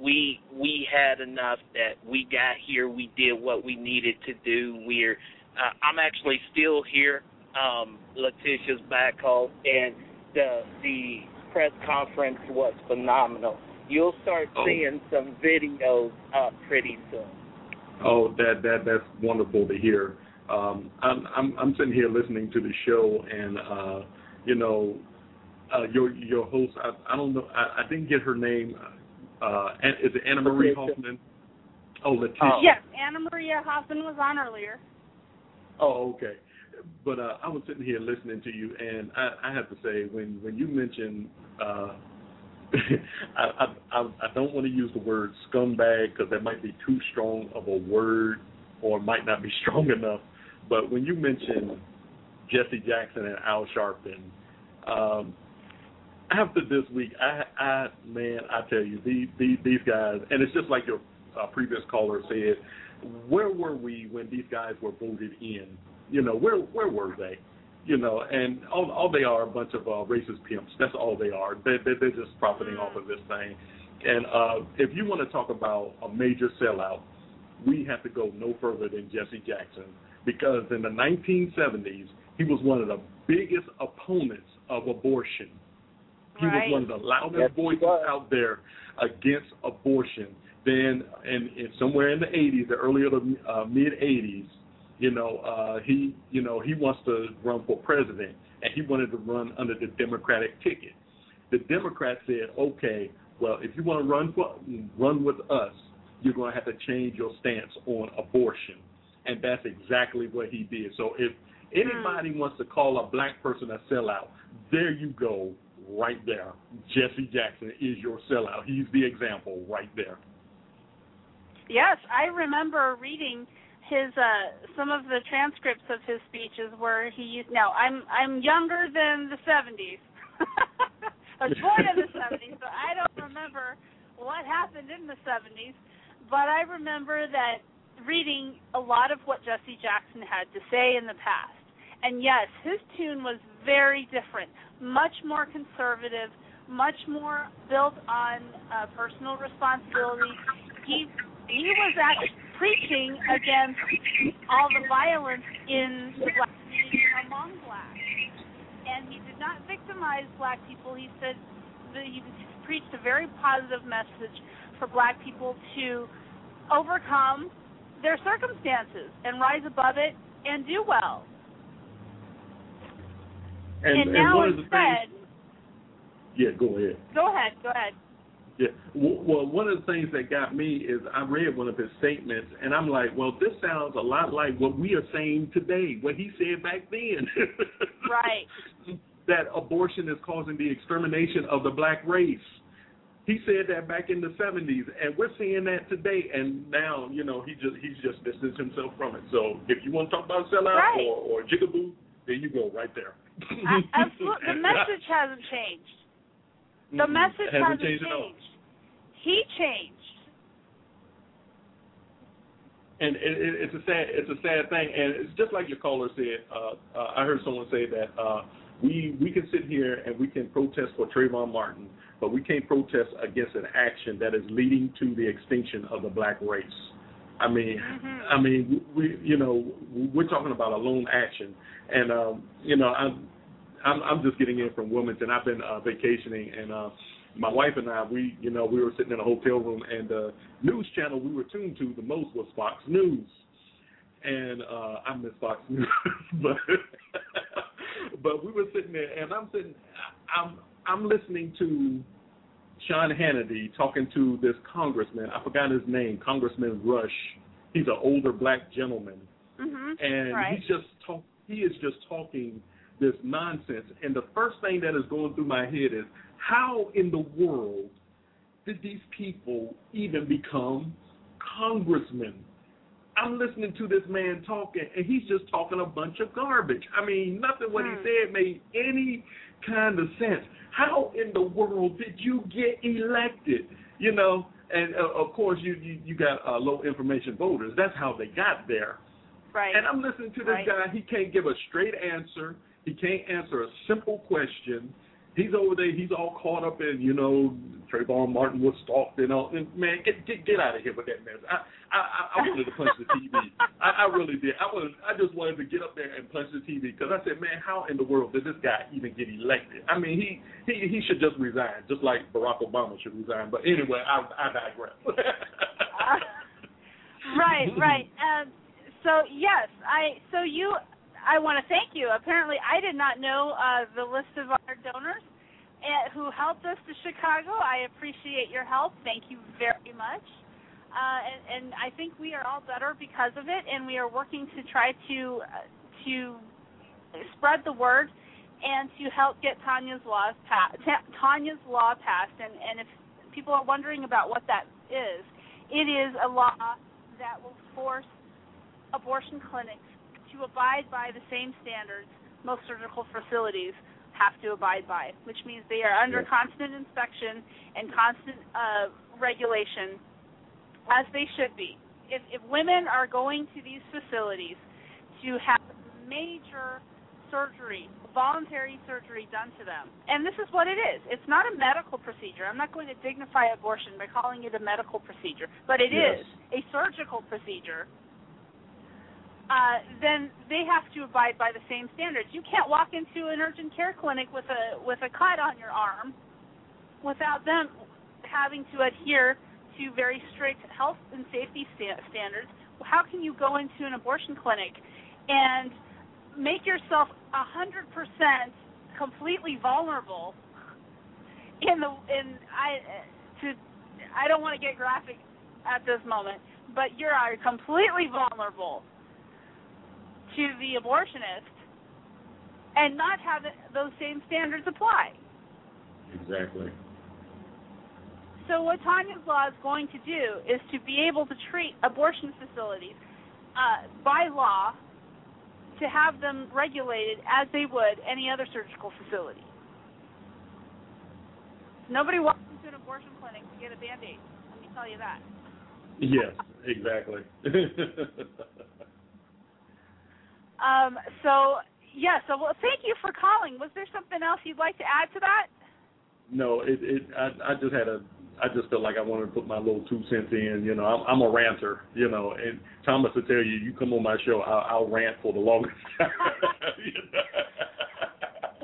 [SPEAKER 4] We we had enough that we got here. We did what we needed to do. We're uh, I'm actually still here. Um, Letitia's back home, and the the press conference was phenomenal. You'll start
[SPEAKER 26] Oh.
[SPEAKER 4] seeing some videos up pretty soon.
[SPEAKER 26] Oh, that that that's wonderful to hear. Um, I'm I'm I'm sitting here listening to the show, and uh, you know, uh, your your host. I, I don't know. I, I didn't get her name. Uh, is it Anna Marie Hoffman? Oh, Letitia.
[SPEAKER 1] Yes, Anna Maria Hoffman was on earlier.
[SPEAKER 26] Oh, okay. But uh, I was sitting here listening to you, and I, I have to say, when when you mentioned, uh, I, I I don't want to use the word scumbag because that might be too strong of a word, or might not be strong enough. But when you mentioned Jesse Jackson and Al Sharpton, um, after this week, I, I man, I tell you, these these, these guys, and it's just like your uh, previous caller said, where were we when these guys were voted in? You know, where where were they? You know, and all all they are a bunch of uh, racist pimps. That's all they are. They, they they're just profiting off of this thing. And uh, if you want to talk about a major sellout, we have to go no further than Jesse Jackson because in the 1970s he was one of the biggest opponents of abortion. He
[SPEAKER 4] Right.
[SPEAKER 26] was one of the loudest
[SPEAKER 4] Yes,
[SPEAKER 26] voices out there against abortion. Then, in, in somewhere in the 80s, the early or the uh, mid 80s, you know, uh, he, you know, he wants to run for president, and he wanted to run under the Democratic ticket. The Democrats said, okay, well, if you want to run for, run with us, you're going to have to change your stance on abortion, and that's exactly what he did. So if anybody wants to call a black person a sellout, there you go, right there. Jesse Jackson is your sellout. He's the example right there.
[SPEAKER 1] Yes, I remember reading his uh some of the transcripts of his speeches where he used now I'm I'm younger than the 70s. I was born in the 70s, so I don't remember what happened in the 70s, but I remember that reading a lot of what Jesse Jackson had to say in the past. And yes, his tune was very different, much more conservative, much more built on uh, personal responsibility. He he was actually preaching against all the violence in the black community among blacks, and he did not victimize black people. He said that he preached a very positive message for black people to overcome their circumstances and rise above it and do well.
[SPEAKER 26] And,
[SPEAKER 1] And now
[SPEAKER 26] one
[SPEAKER 1] instead-
[SPEAKER 26] things, yeah, go ahead.
[SPEAKER 1] Go ahead, go ahead.
[SPEAKER 26] Yeah. Well, one of the things that got me is I read one of his statements, and I'm like, well, this sounds a lot like what we are saying today, what he said back then.
[SPEAKER 1] Right.
[SPEAKER 26] that abortion is causing the extermination of the black race. He said that back in the 70s, and we're seeing that today. And now, you know, he just he's just distanced himself from it. So if you want to talk about sellout
[SPEAKER 1] Right.
[SPEAKER 26] or, or jigaboo, there you go, right there.
[SPEAKER 1] Absolutely. The message hasn't changed. The
[SPEAKER 26] Mm-mm.
[SPEAKER 1] message
[SPEAKER 26] Hasn't changed
[SPEAKER 1] changed. He changed.
[SPEAKER 26] and it, it, it's a sad it's a sad thing, and it's just like your caller said. Uh, uh, I heard someone say that uh, we we can sit here and we can protest for Trayvon Martin, but we can't protest against an action that is leading to the extinction of the black race. I mean, I mean, we you know we're talking about a lone action, and um, you know I'm I'm I'm just getting in from Wilmington. I've been uh, vacationing, and uh, my wife and I, we you know we were sitting in a hotel room, and the news channel we were tuned to the most was Fox News, and uh, I miss Fox News, but but we were sitting there, and I'm sitting, I'm I'm listening to Sean Hannity talking to this congressman. I forgot his name, Congressman Rush. He's an older black gentleman,
[SPEAKER 1] Mm-hmm.
[SPEAKER 26] and
[SPEAKER 1] right.
[SPEAKER 26] he's just talk. He is just talking this nonsense. And the first thing that is going through my head is, how in the world did these people even become congressmen? I'm listening to this man talking, and he's just talking a bunch of garbage. I mean, nothing what he said made any kind of sense. How in the world did you get elected? You know, and uh, of course you you, you got uh, low information voters. That's how they got there.
[SPEAKER 1] Right.
[SPEAKER 26] And I'm listening to this
[SPEAKER 1] Right.
[SPEAKER 26] guy. He can't give a straight answer. He can't answer a simple question. He's over there. He's all caught up in, you know, Trayvon Martin was stalked and all. And man, get get get out of here with that mess. I I, I- wanted to punch the TV. I, I really did. I was I just wanted to get up there and punch the TV because I said, man, how in the world did this guy even get elected? I mean, he he he should just resign, just like Barack Obama should resign. But anyway, I I digress.
[SPEAKER 1] right, right. Um, so yes, I so you I want to thank you. Apparently, I did not know uh, the list of our donors uh, who helped us to Chicago. I appreciate your help. Thank you very much. Uh, and, and I think we are all better because of it, and we are working to try to uh, to spread the word and to help get Tanya's laws pa- Ta- Tanya's law passed. And, and if people are wondering about what that is, it is a law that will force abortion clinics to abide by the same standards most surgical facilities have to abide by, which means they are under constant inspection and constant uh, regulation, as they should be. If, if women are going to these facilities to have major surgery, voluntary surgery done to them, and this is what it is. It's not a medical procedure. I'm not going to dignify abortion by calling it a medical procedure, but it
[SPEAKER 27] Yes.
[SPEAKER 1] is a surgical procedure uh, then they have to abide by the same standards. You can't walk into an urgent care clinic with a with a cut on your arm without them having to adhere to very strict health and safety sta- standards. How can you go into an abortion clinic and make yourself a hundred percent completely vulnerable in the in I to I don't want to get graphic at this moment, but you are completely vulnerable to the abortionist and not have those same standards apply.
[SPEAKER 26] exactly.
[SPEAKER 1] So what Tanya's law is going to do is to be able to treat abortion facilities uh, by law to have them regulated as they would any other surgical facility. Nobody walks into an abortion clinic to get a band aid. Let me tell you that.
[SPEAKER 26] Yes, exactly.
[SPEAKER 1] Um, so yeah, so well, thank you for calling. Was there something else you'd like to add to that?
[SPEAKER 26] no, it it I I just had a I just felt like I wanted to put my little two cents in. You know, I'm, I'm a ranter. You know, and Thomas will tell you, you come on my show, I'll, I'll rant for the longest time.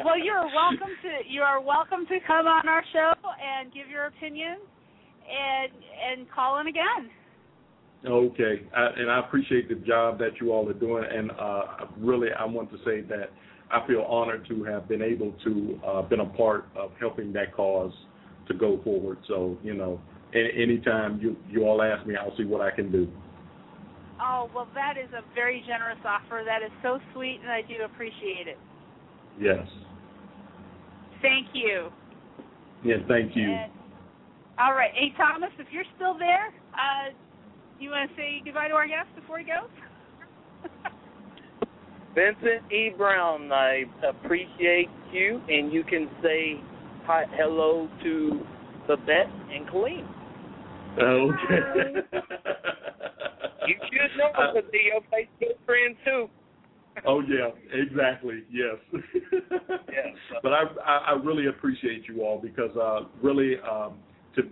[SPEAKER 1] Well, you're welcome to you are welcome to come on our show and give your opinion and and call in again.
[SPEAKER 26] Okay, I, and I appreciate the job that you all are doing, and uh, really, I want to say that I feel honored to have been able to uh, been a part of helping that cause to go forward. So, you know, a- anytime you you all ask me, I'll see what I can do.
[SPEAKER 1] Oh, well that is a very generous offer. That is so sweet and I do appreciate it.
[SPEAKER 26] Yes.
[SPEAKER 1] Thank you.
[SPEAKER 26] Yeah. Thank you.
[SPEAKER 1] And, all right. Hey Thomas, if you're still there, uh you want to say goodbye to our guest before he goes?
[SPEAKER 4] Vincent E. Brown, I appreciate you, and you can say hi, hello to Babette and Colleen.
[SPEAKER 26] Okay.
[SPEAKER 4] You should know because they're your Facebook friends too.
[SPEAKER 26] oh yeah, exactly. Yes.
[SPEAKER 4] Yes.
[SPEAKER 26] but I, I I really appreciate you all because uh really um to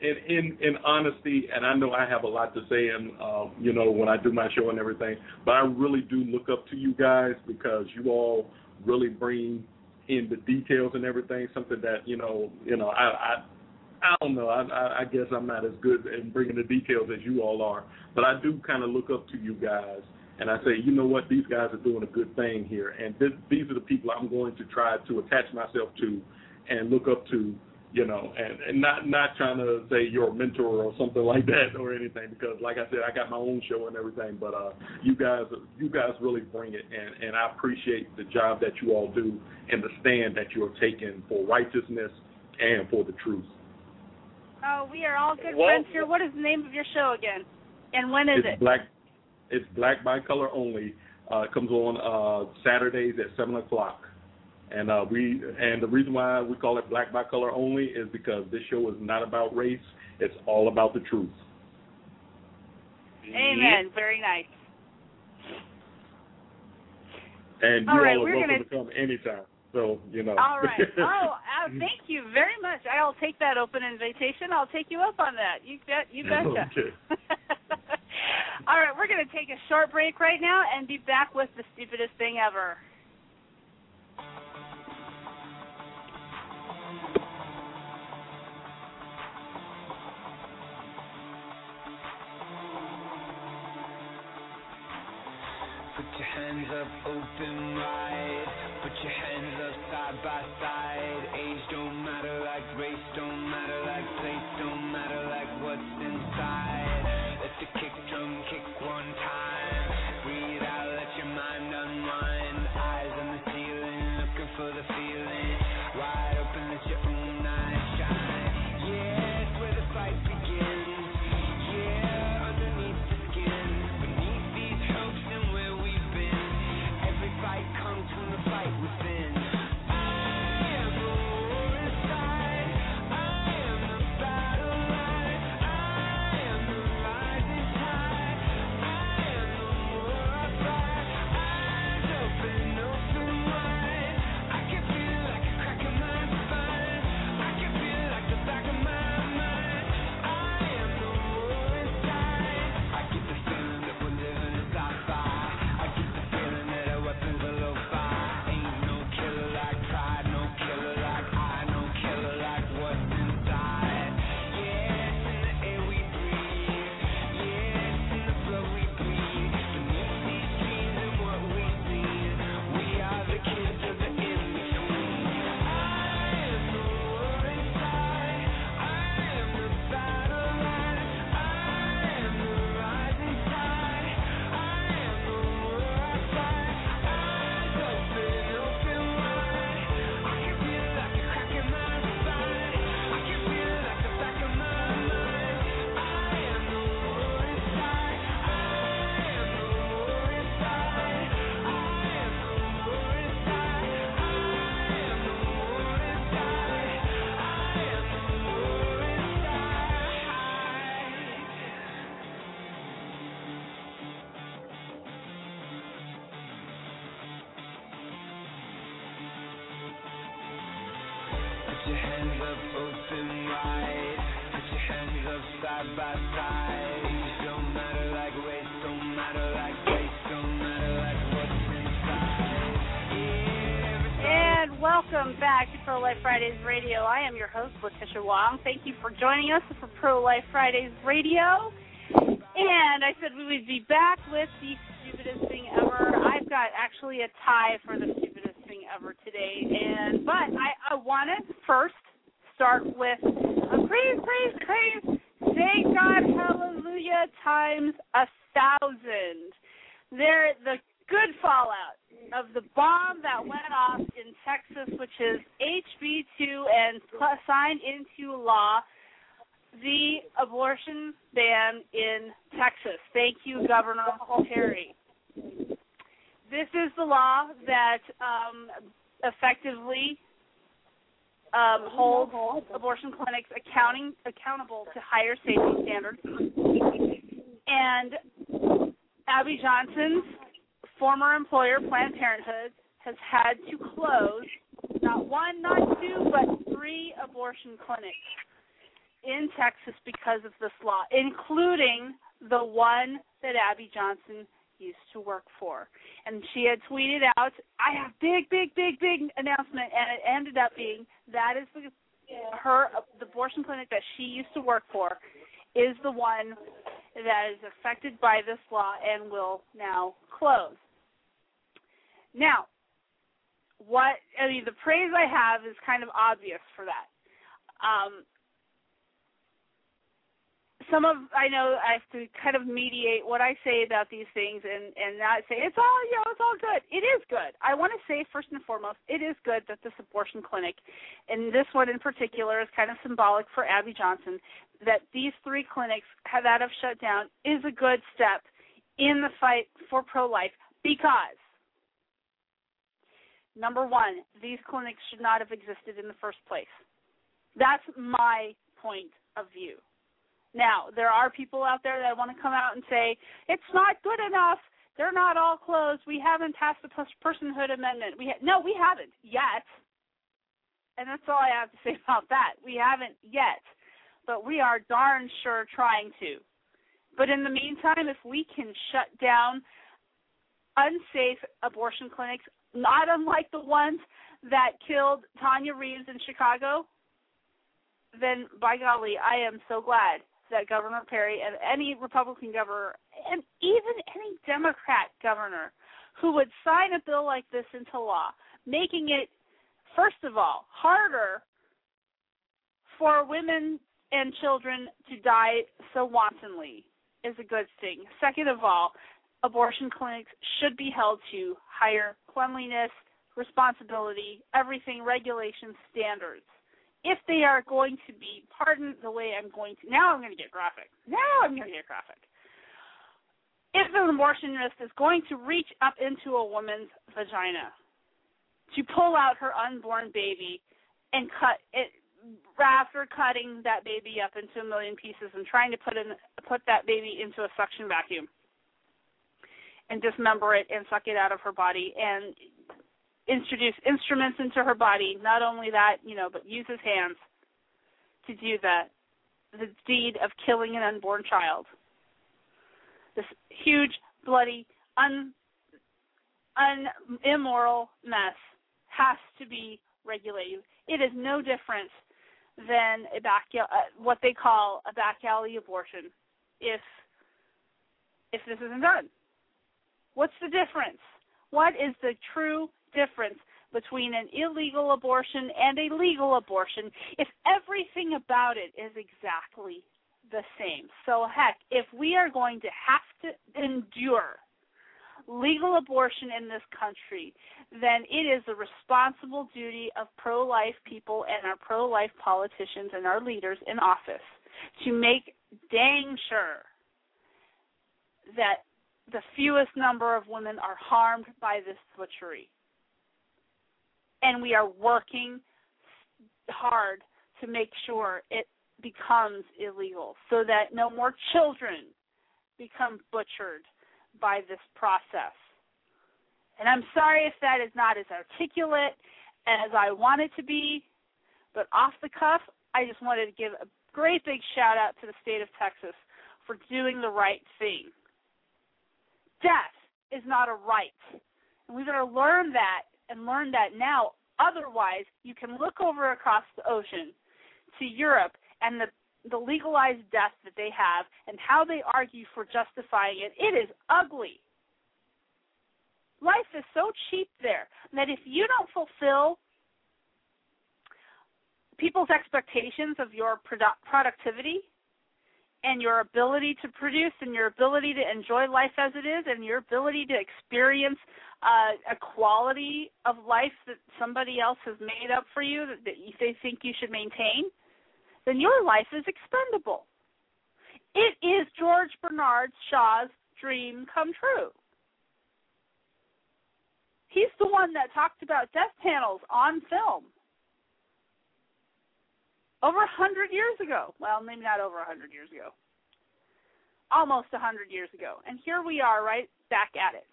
[SPEAKER 26] in in in honesty and I know I have a lot to say and uh, you know when I do my show and everything, but I really do look up to you guys because you all really bring in the details and everything, something that, you know, you know, I I I don't know. I, I I guess I'm not as good in bringing the details as you all are, but I do kind of look up to you guys, and I say, you know what, these guys are doing a good thing here, and this, these are the people I'm going to try to attach myself to, and look up to, you know, and and not not trying to say you're a mentor or something like that or anything, because like I said, I got my own show and everything, but uh, you guys you guys really bring it, and and I appreciate the job that you all do and the stand that you are taking for righteousness and for the truth.
[SPEAKER 1] Oh, we are all good
[SPEAKER 26] Well-
[SPEAKER 1] friends here. What is the name of your show again? And when is
[SPEAKER 26] it's
[SPEAKER 1] it?
[SPEAKER 26] black. It's black by color only. Uh, it comes on uh, Saturdays at seven o'clock, and uh, we and the reason why we call it black by color only is because this show is not about race. It's all about the truth.
[SPEAKER 1] Amen. Very nice.
[SPEAKER 26] And you
[SPEAKER 1] All
[SPEAKER 26] are welcome
[SPEAKER 1] gonna-
[SPEAKER 26] to come anytime. So you know.
[SPEAKER 1] All right. Oh, uh, thank you very much. I'll take that open invitation. I'll take you up on that. You bet. You betcha.
[SPEAKER 26] okay.
[SPEAKER 1] All right, we're going to take a short break right now and be back with the stupidest thing ever.
[SPEAKER 24] Hands up open wide. Put your hands up side by side. Age don't matter like race, don't matter like place, don't matter like what's inside. Let the kick drum kick one time. Your hands up open wide. Put your hands up side by side.
[SPEAKER 1] And welcome back to Pro Life Fridays Radio. I am your host, Letitia Wong. Thank you for joining us for Pro Life Fridays Radio. And I said we would be back with the stupidest thing ever. I've got actually a tie for the stupidest thing ever today. And but I, I want to first start with a praise, praise, praise. Thank God, hallelujah, times a thousand. There, the good fallout of the bomb that went off in Texas, which is HB2 and signed into law the abortion ban in Texas. Thank you, Governor Perry. This is the law that um, effectively um, holds abortion clinics accounting accountable to higher safety standards. And Abby Johnson's former employer, Planned Parenthood, has had to close not one, not two, but three abortion clinics in Texas because of this law, including the one that Abby Johnson used to work for. And she had tweeted out, I have big, big, big, big announcement and it ended up being that is the her the abortion clinic that she used to work for is the one that is affected by this law and will now close. Now, what I mean, the praise I have is kind of obvious for that. Um, some of I know I have to kind of mediate what I say about these things and and not say it's all you know it's all good. It is good. I want to say first and foremost, it is good that this abortion clinic, and this one in particular is kind of symbolic for Abby Johnson, that these three clinics have, that have shut down is a good step in the fight for pro-life because number one, these clinics should not have existed in the first place. That's my point of view. Now, there are people out there that want to come out and say, it's not good enough. They're not all closed. We haven't passed the personhood amendment. We ha- No, we haven't yet. And that's all I have to say about that. We haven't yet. But we are darn sure trying to. But in the meantime, if we can shut down unsafe abortion clinics, not unlike the ones that killed Tanya Reaves in Chicago, then by golly, I am so glad that Governor Perry and any Republican governor and even any Democrat governor who would sign a bill like this into law, making it, first of all, harder for women and children to die so wantonly is a good thing. Second of all, abortion clinics should be held to higher cleanliness, responsibility, everything, regulations, standards if they are going to be, pardon the way I'm going to, now I'm going to get graphic. Now I'm going to get graphic. If an abortionist is going to reach up into a woman's vagina to pull out her unborn baby and cut it, after cutting that baby up into a million pieces and trying to put in put that baby into a suction vacuum and dismember it and suck it out of her body and introduce instruments into her body. Not only that, you know, but use his hands to do that. The deed of killing an unborn child. This huge, bloody, un, un immoral mess has to be regulated. It is no different than a back uh, what they call a back alley abortion. If if this isn't done, what's the difference? What is the true difference between an illegal abortion and a legal abortion if everything about it is exactly the same. So, heck, if we are going to have to endure legal abortion in this country, then it is the responsible duty of pro life people and our pro life politicians and our leaders in office to make dang sure that the fewest number of women are harmed by this butchery and we are working hard to make sure it becomes illegal so that no more children become butchered by this process. And I'm sorry if that is not as articulate as I want it to be, But off the cuff, I just wanted to give a great big shout out to the state of Texas for doing the right thing. Death is not a right. And we better learn that and learn that now. Otherwise, you can look over across the ocean to Europe and the the legalized death that they have and how they argue for justifying it. It is ugly. Life is so cheap there that if you don't fulfill people's expectations of your produ- productivity and your ability to produce and your ability to enjoy life as it is and your ability to experience uh, a quality of life that somebody else has made up for you that, that they think you should maintain, then your life is expendable. It is George Bernard Shaw's dream come true. He's the one that talked about death panels on film over a hundred years ago. Well, maybe not over a hundred years ago. Almost a hundred years ago. And here we are right back at it.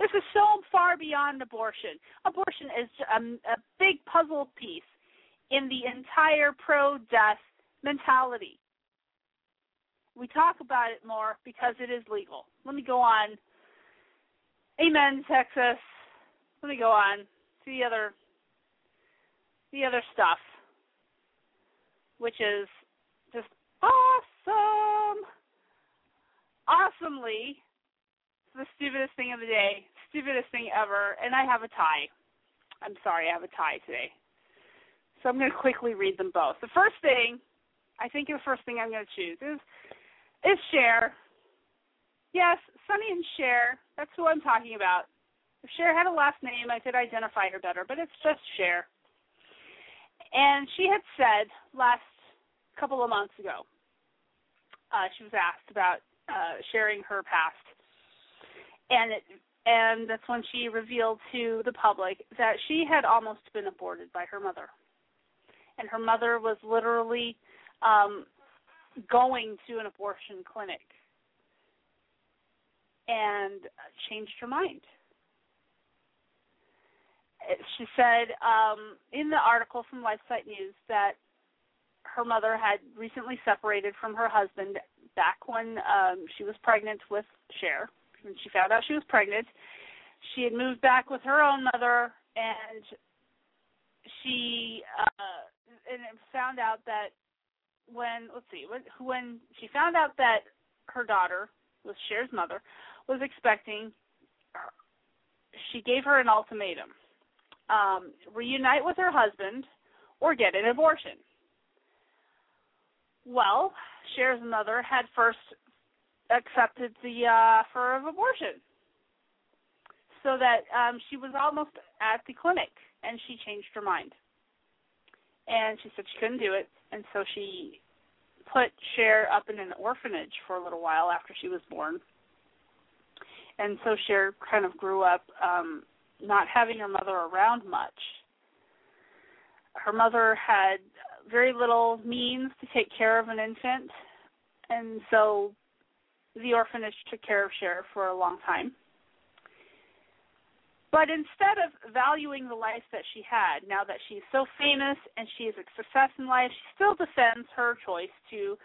[SPEAKER 1] This is so far beyond abortion. Abortion is a, a big puzzle piece in the entire pro death mentality. We talk about it more because it is legal. Let me go on. Amen, Texas. Let me go on to the other the other stuff, which is just awesome. Awesomely the stupidest thing of the day, stupidest thing ever, and I have a tie. I'm sorry, I have a tie today. So I'm going to quickly read them both. The first thing, I think the first thing I'm going to choose is is Cher. Yes, Sonny and Cher. That's who I'm talking about. If Cher had a last name, I could identify her better, but it's just Cher. And she had said last couple of months ago, uh, she was asked about uh, sharing her past, and it, and that's when she revealed to the public that she had almost been aborted by her mother and her mother was literally um going to an abortion clinic and changed her mind. She said um, in the article from LifeSite News that her mother had recently separated from her husband back when um, she was pregnant with Cher. When she found out she was pregnant, she had moved back with her own mother, and she uh, and found out that when let's see when when she found out that her daughter was Cher's mother was expecting she gave her an ultimatum um reunite with her husband or get an abortion well Cher's mother had first accepted the uh, offer of abortion so that um she was almost at the clinic and she changed her mind and she said she couldn't do it, and so she put Cher up in an orphanage for a little while after she was born. And so Cher kind of grew up um not having her mother around much. Her mother had very little means to take care of an infant, and so the orphanage took care of Cher for a long time. But instead of valuing the life that she had, now that she's so famous and she is a success in life, she still defends her choice to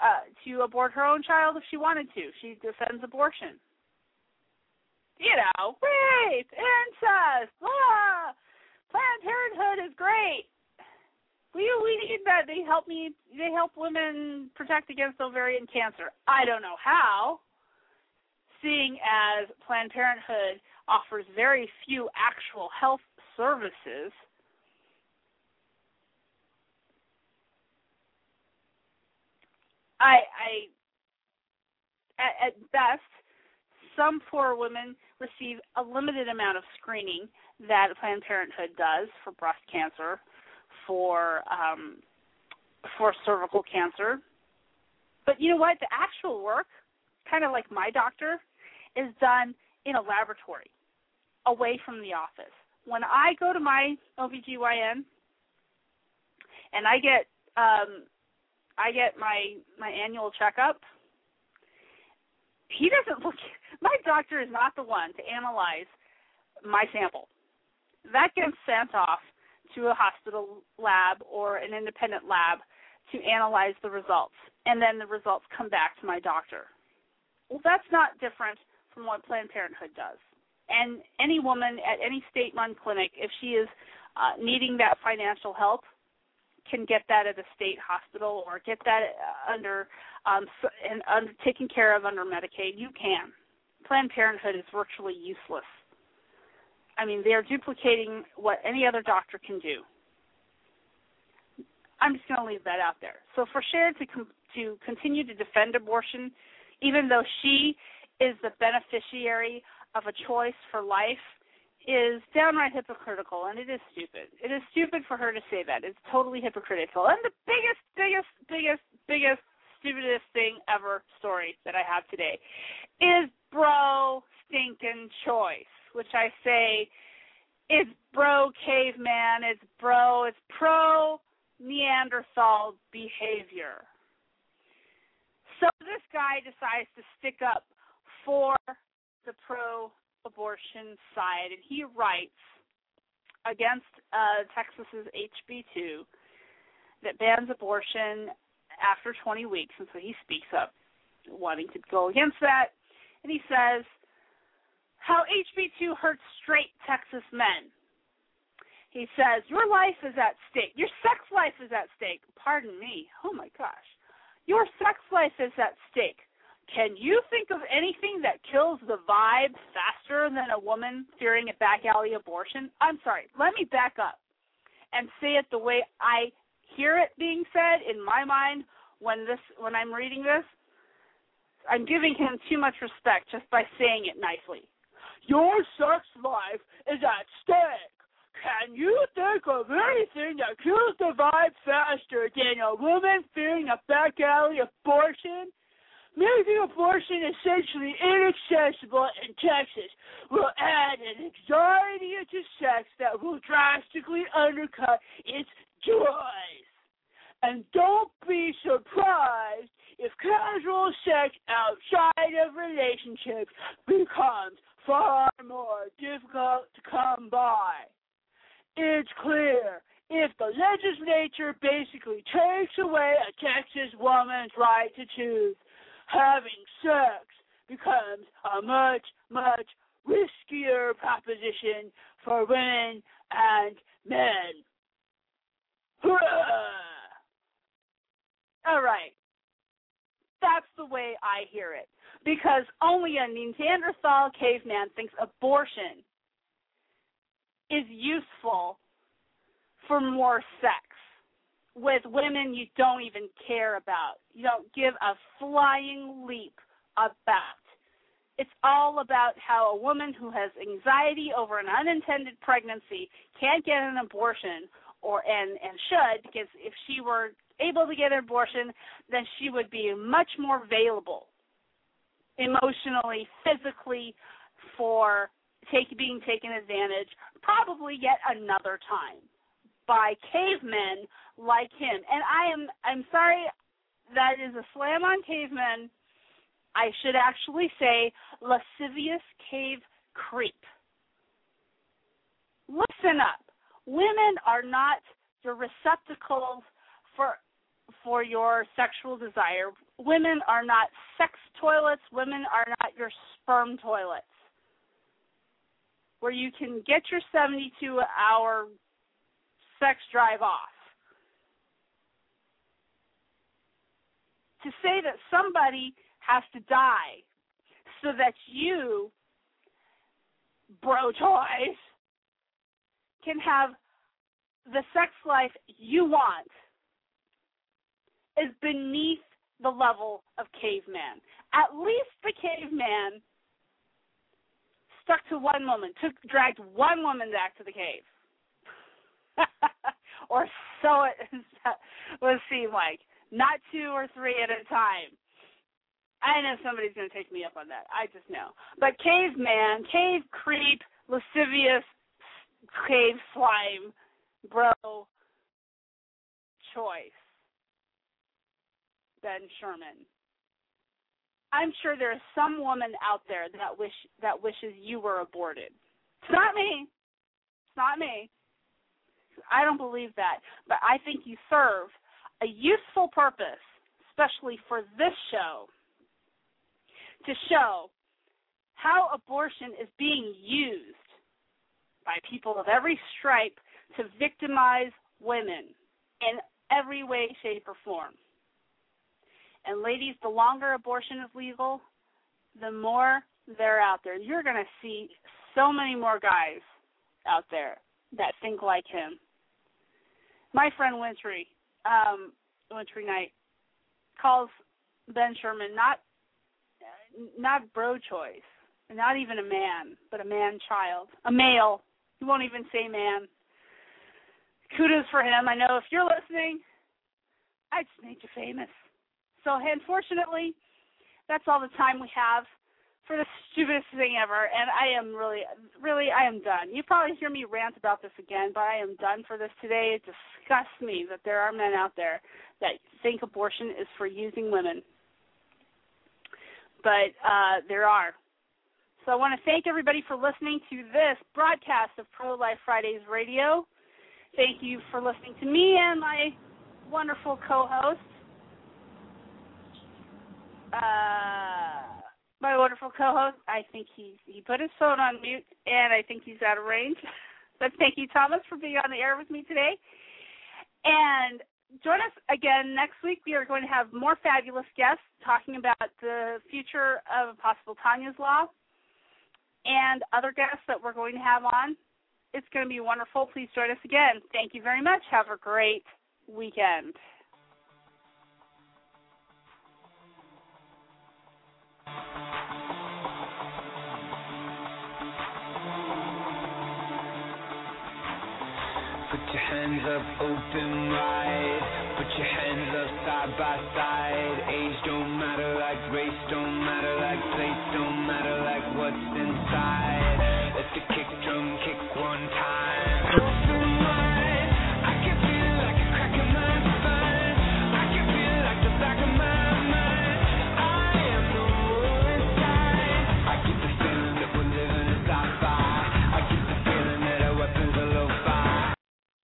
[SPEAKER 1] uh, to abort her own child if she wanted to. She defends abortion. You know, rape, incest. Planned Parenthood is great. We we need that. They help me. They help women protect against ovarian cancer. I don't know how. Seeing as Planned Parenthood offers very few actual health services. I, I at, at best, some poor women receive a limited amount of screening that Planned Parenthood does for breast cancer, for um, for cervical cancer. But you know what? The actual work, kind of like my doctor, is done in a laboratory away from the office. When I go to my OBGYN and I get um I get my my annual checkup, he doesn't look my doctor is not the one to analyze my sample. That gets sent off to a hospital lab or an independent lab to analyze the results, and then the results come back to my doctor. Well, that's not different from what Planned Parenthood does. And any woman at any state-run clinic, if she is uh, needing that financial help, can get that at a state hospital or get that under um, and under taken care of under Medicaid. You can. Planned Parenthood is virtually useless. I mean, they are duplicating what any other doctor can do. I'm just going to leave that out there. So for Cher to com- to continue to defend abortion, even though she is the beneficiary of a choice for life, is downright hypocritical, and it is stupid. It is stupid for her to say that. It's totally hypocritical. And the biggest, biggest, biggest, biggest, stupidest thing ever story that I have today is bro stinking choice, which I say is bro caveman, it's bro, it's pro Neanderthal behavior. So this guy decides to stick up for the pro abortion side, and he writes against uh, Texas's HB2 that bans abortion after 20 weeks, and so he speaks up, wanting to go against that. And he says how HB2 hurts straight Texas men. He says, Your life is at stake. Your sex life is at stake. Pardon me. Oh my gosh. Your sex life is at stake. Can you think of anything that kills the vibe faster than a woman fearing a back alley abortion? I'm sorry. Let me back up and say it the way I hear it being said in my mind when this when I'm reading this. I'm giving him too much respect just by saying it nicely. Your sex life is at stake. Can you think of anything that kills the vibe faster than a woman fearing a back alley abortion? Making abortion essentially inaccessible in Texas will add an anxiety to sex that will drastically undercut its joys. And don't be surprised if casual sex outside of relationships becomes far more difficult to come by it's clear if the legislature basically takes away a Texas woman's right to choose, having sex becomes a much, much riskier proposition for women and men. Hurrah! All right. That's the way I hear it. Because only a Neanderthal caveman thinks abortion is useful for more sex with women you don't even care about. You don't give a flying leap about. It's all about how a woman who has anxiety over an unintended pregnancy can't get an abortion or and and should because if she were able to get an abortion then she would be much more available emotionally, physically for take, being taken advantage probably yet another time by cavemen like him. And I am I'm sorry that is a slam on cavemen. I should actually say lascivious cave creep. Listen up. Women are not your receptacles for for your sexual desire. Women are not sex toilets. Women are not your sperm toilets where you can get your 72 hour sex drive off. To say that somebody has to die so that you, bro toys, can have the sex life you want is beneath the level of caveman. At least the caveman stuck to one woman, took dragged one woman back to the cave. or so it would seem like. Not two or three at a time. I know somebody's going to take me up on that. I just know. But caveman, cave creep, lascivious, cave slime, bro, choice. Ben Sherman. I'm sure there is some woman out there that wish that wishes you were aborted. It's not me. It's not me. I don't believe that. But I think you serve a useful purpose, especially for this show, to show how abortion is being used by people of every stripe to victimize women in every way, shape, or form. And ladies, the longer abortion is legal, the more they're out there. You're going to see so many more guys out there that think like him. My friend Wintery, um, Wintery Knight, calls Ben Sherman not not bro choice, not even a man, but a man child, a male. He won't even say man. Kudos for him. I know if you're listening, I just made you famous. So unfortunately, that's all the time we have for the stupidest thing ever. And I am really, really, I am done. You probably hear me rant about this again, but I am done for this today. It disgusts me that there are men out there that think abortion is for using women. But uh, there are. So I want to thank everybody for listening to this broadcast of Pro Life Fridays Radio. Thank you for listening to me and my wonderful co-host. Uh, my wonderful co-host. I think he he put his phone on mute, and I think he's out of range. but thank you, Thomas, for being on the air with me today. And join us again next week. We are going to have more fabulous guests talking about the future of possible Tanya's Law and other guests that we're going to have on. It's going to be wonderful. Please join us again. Thank you very much. Have a great weekend.
[SPEAKER 24] Put your hands up open wide. Put your hands up side by side. Age don't matter like race, don't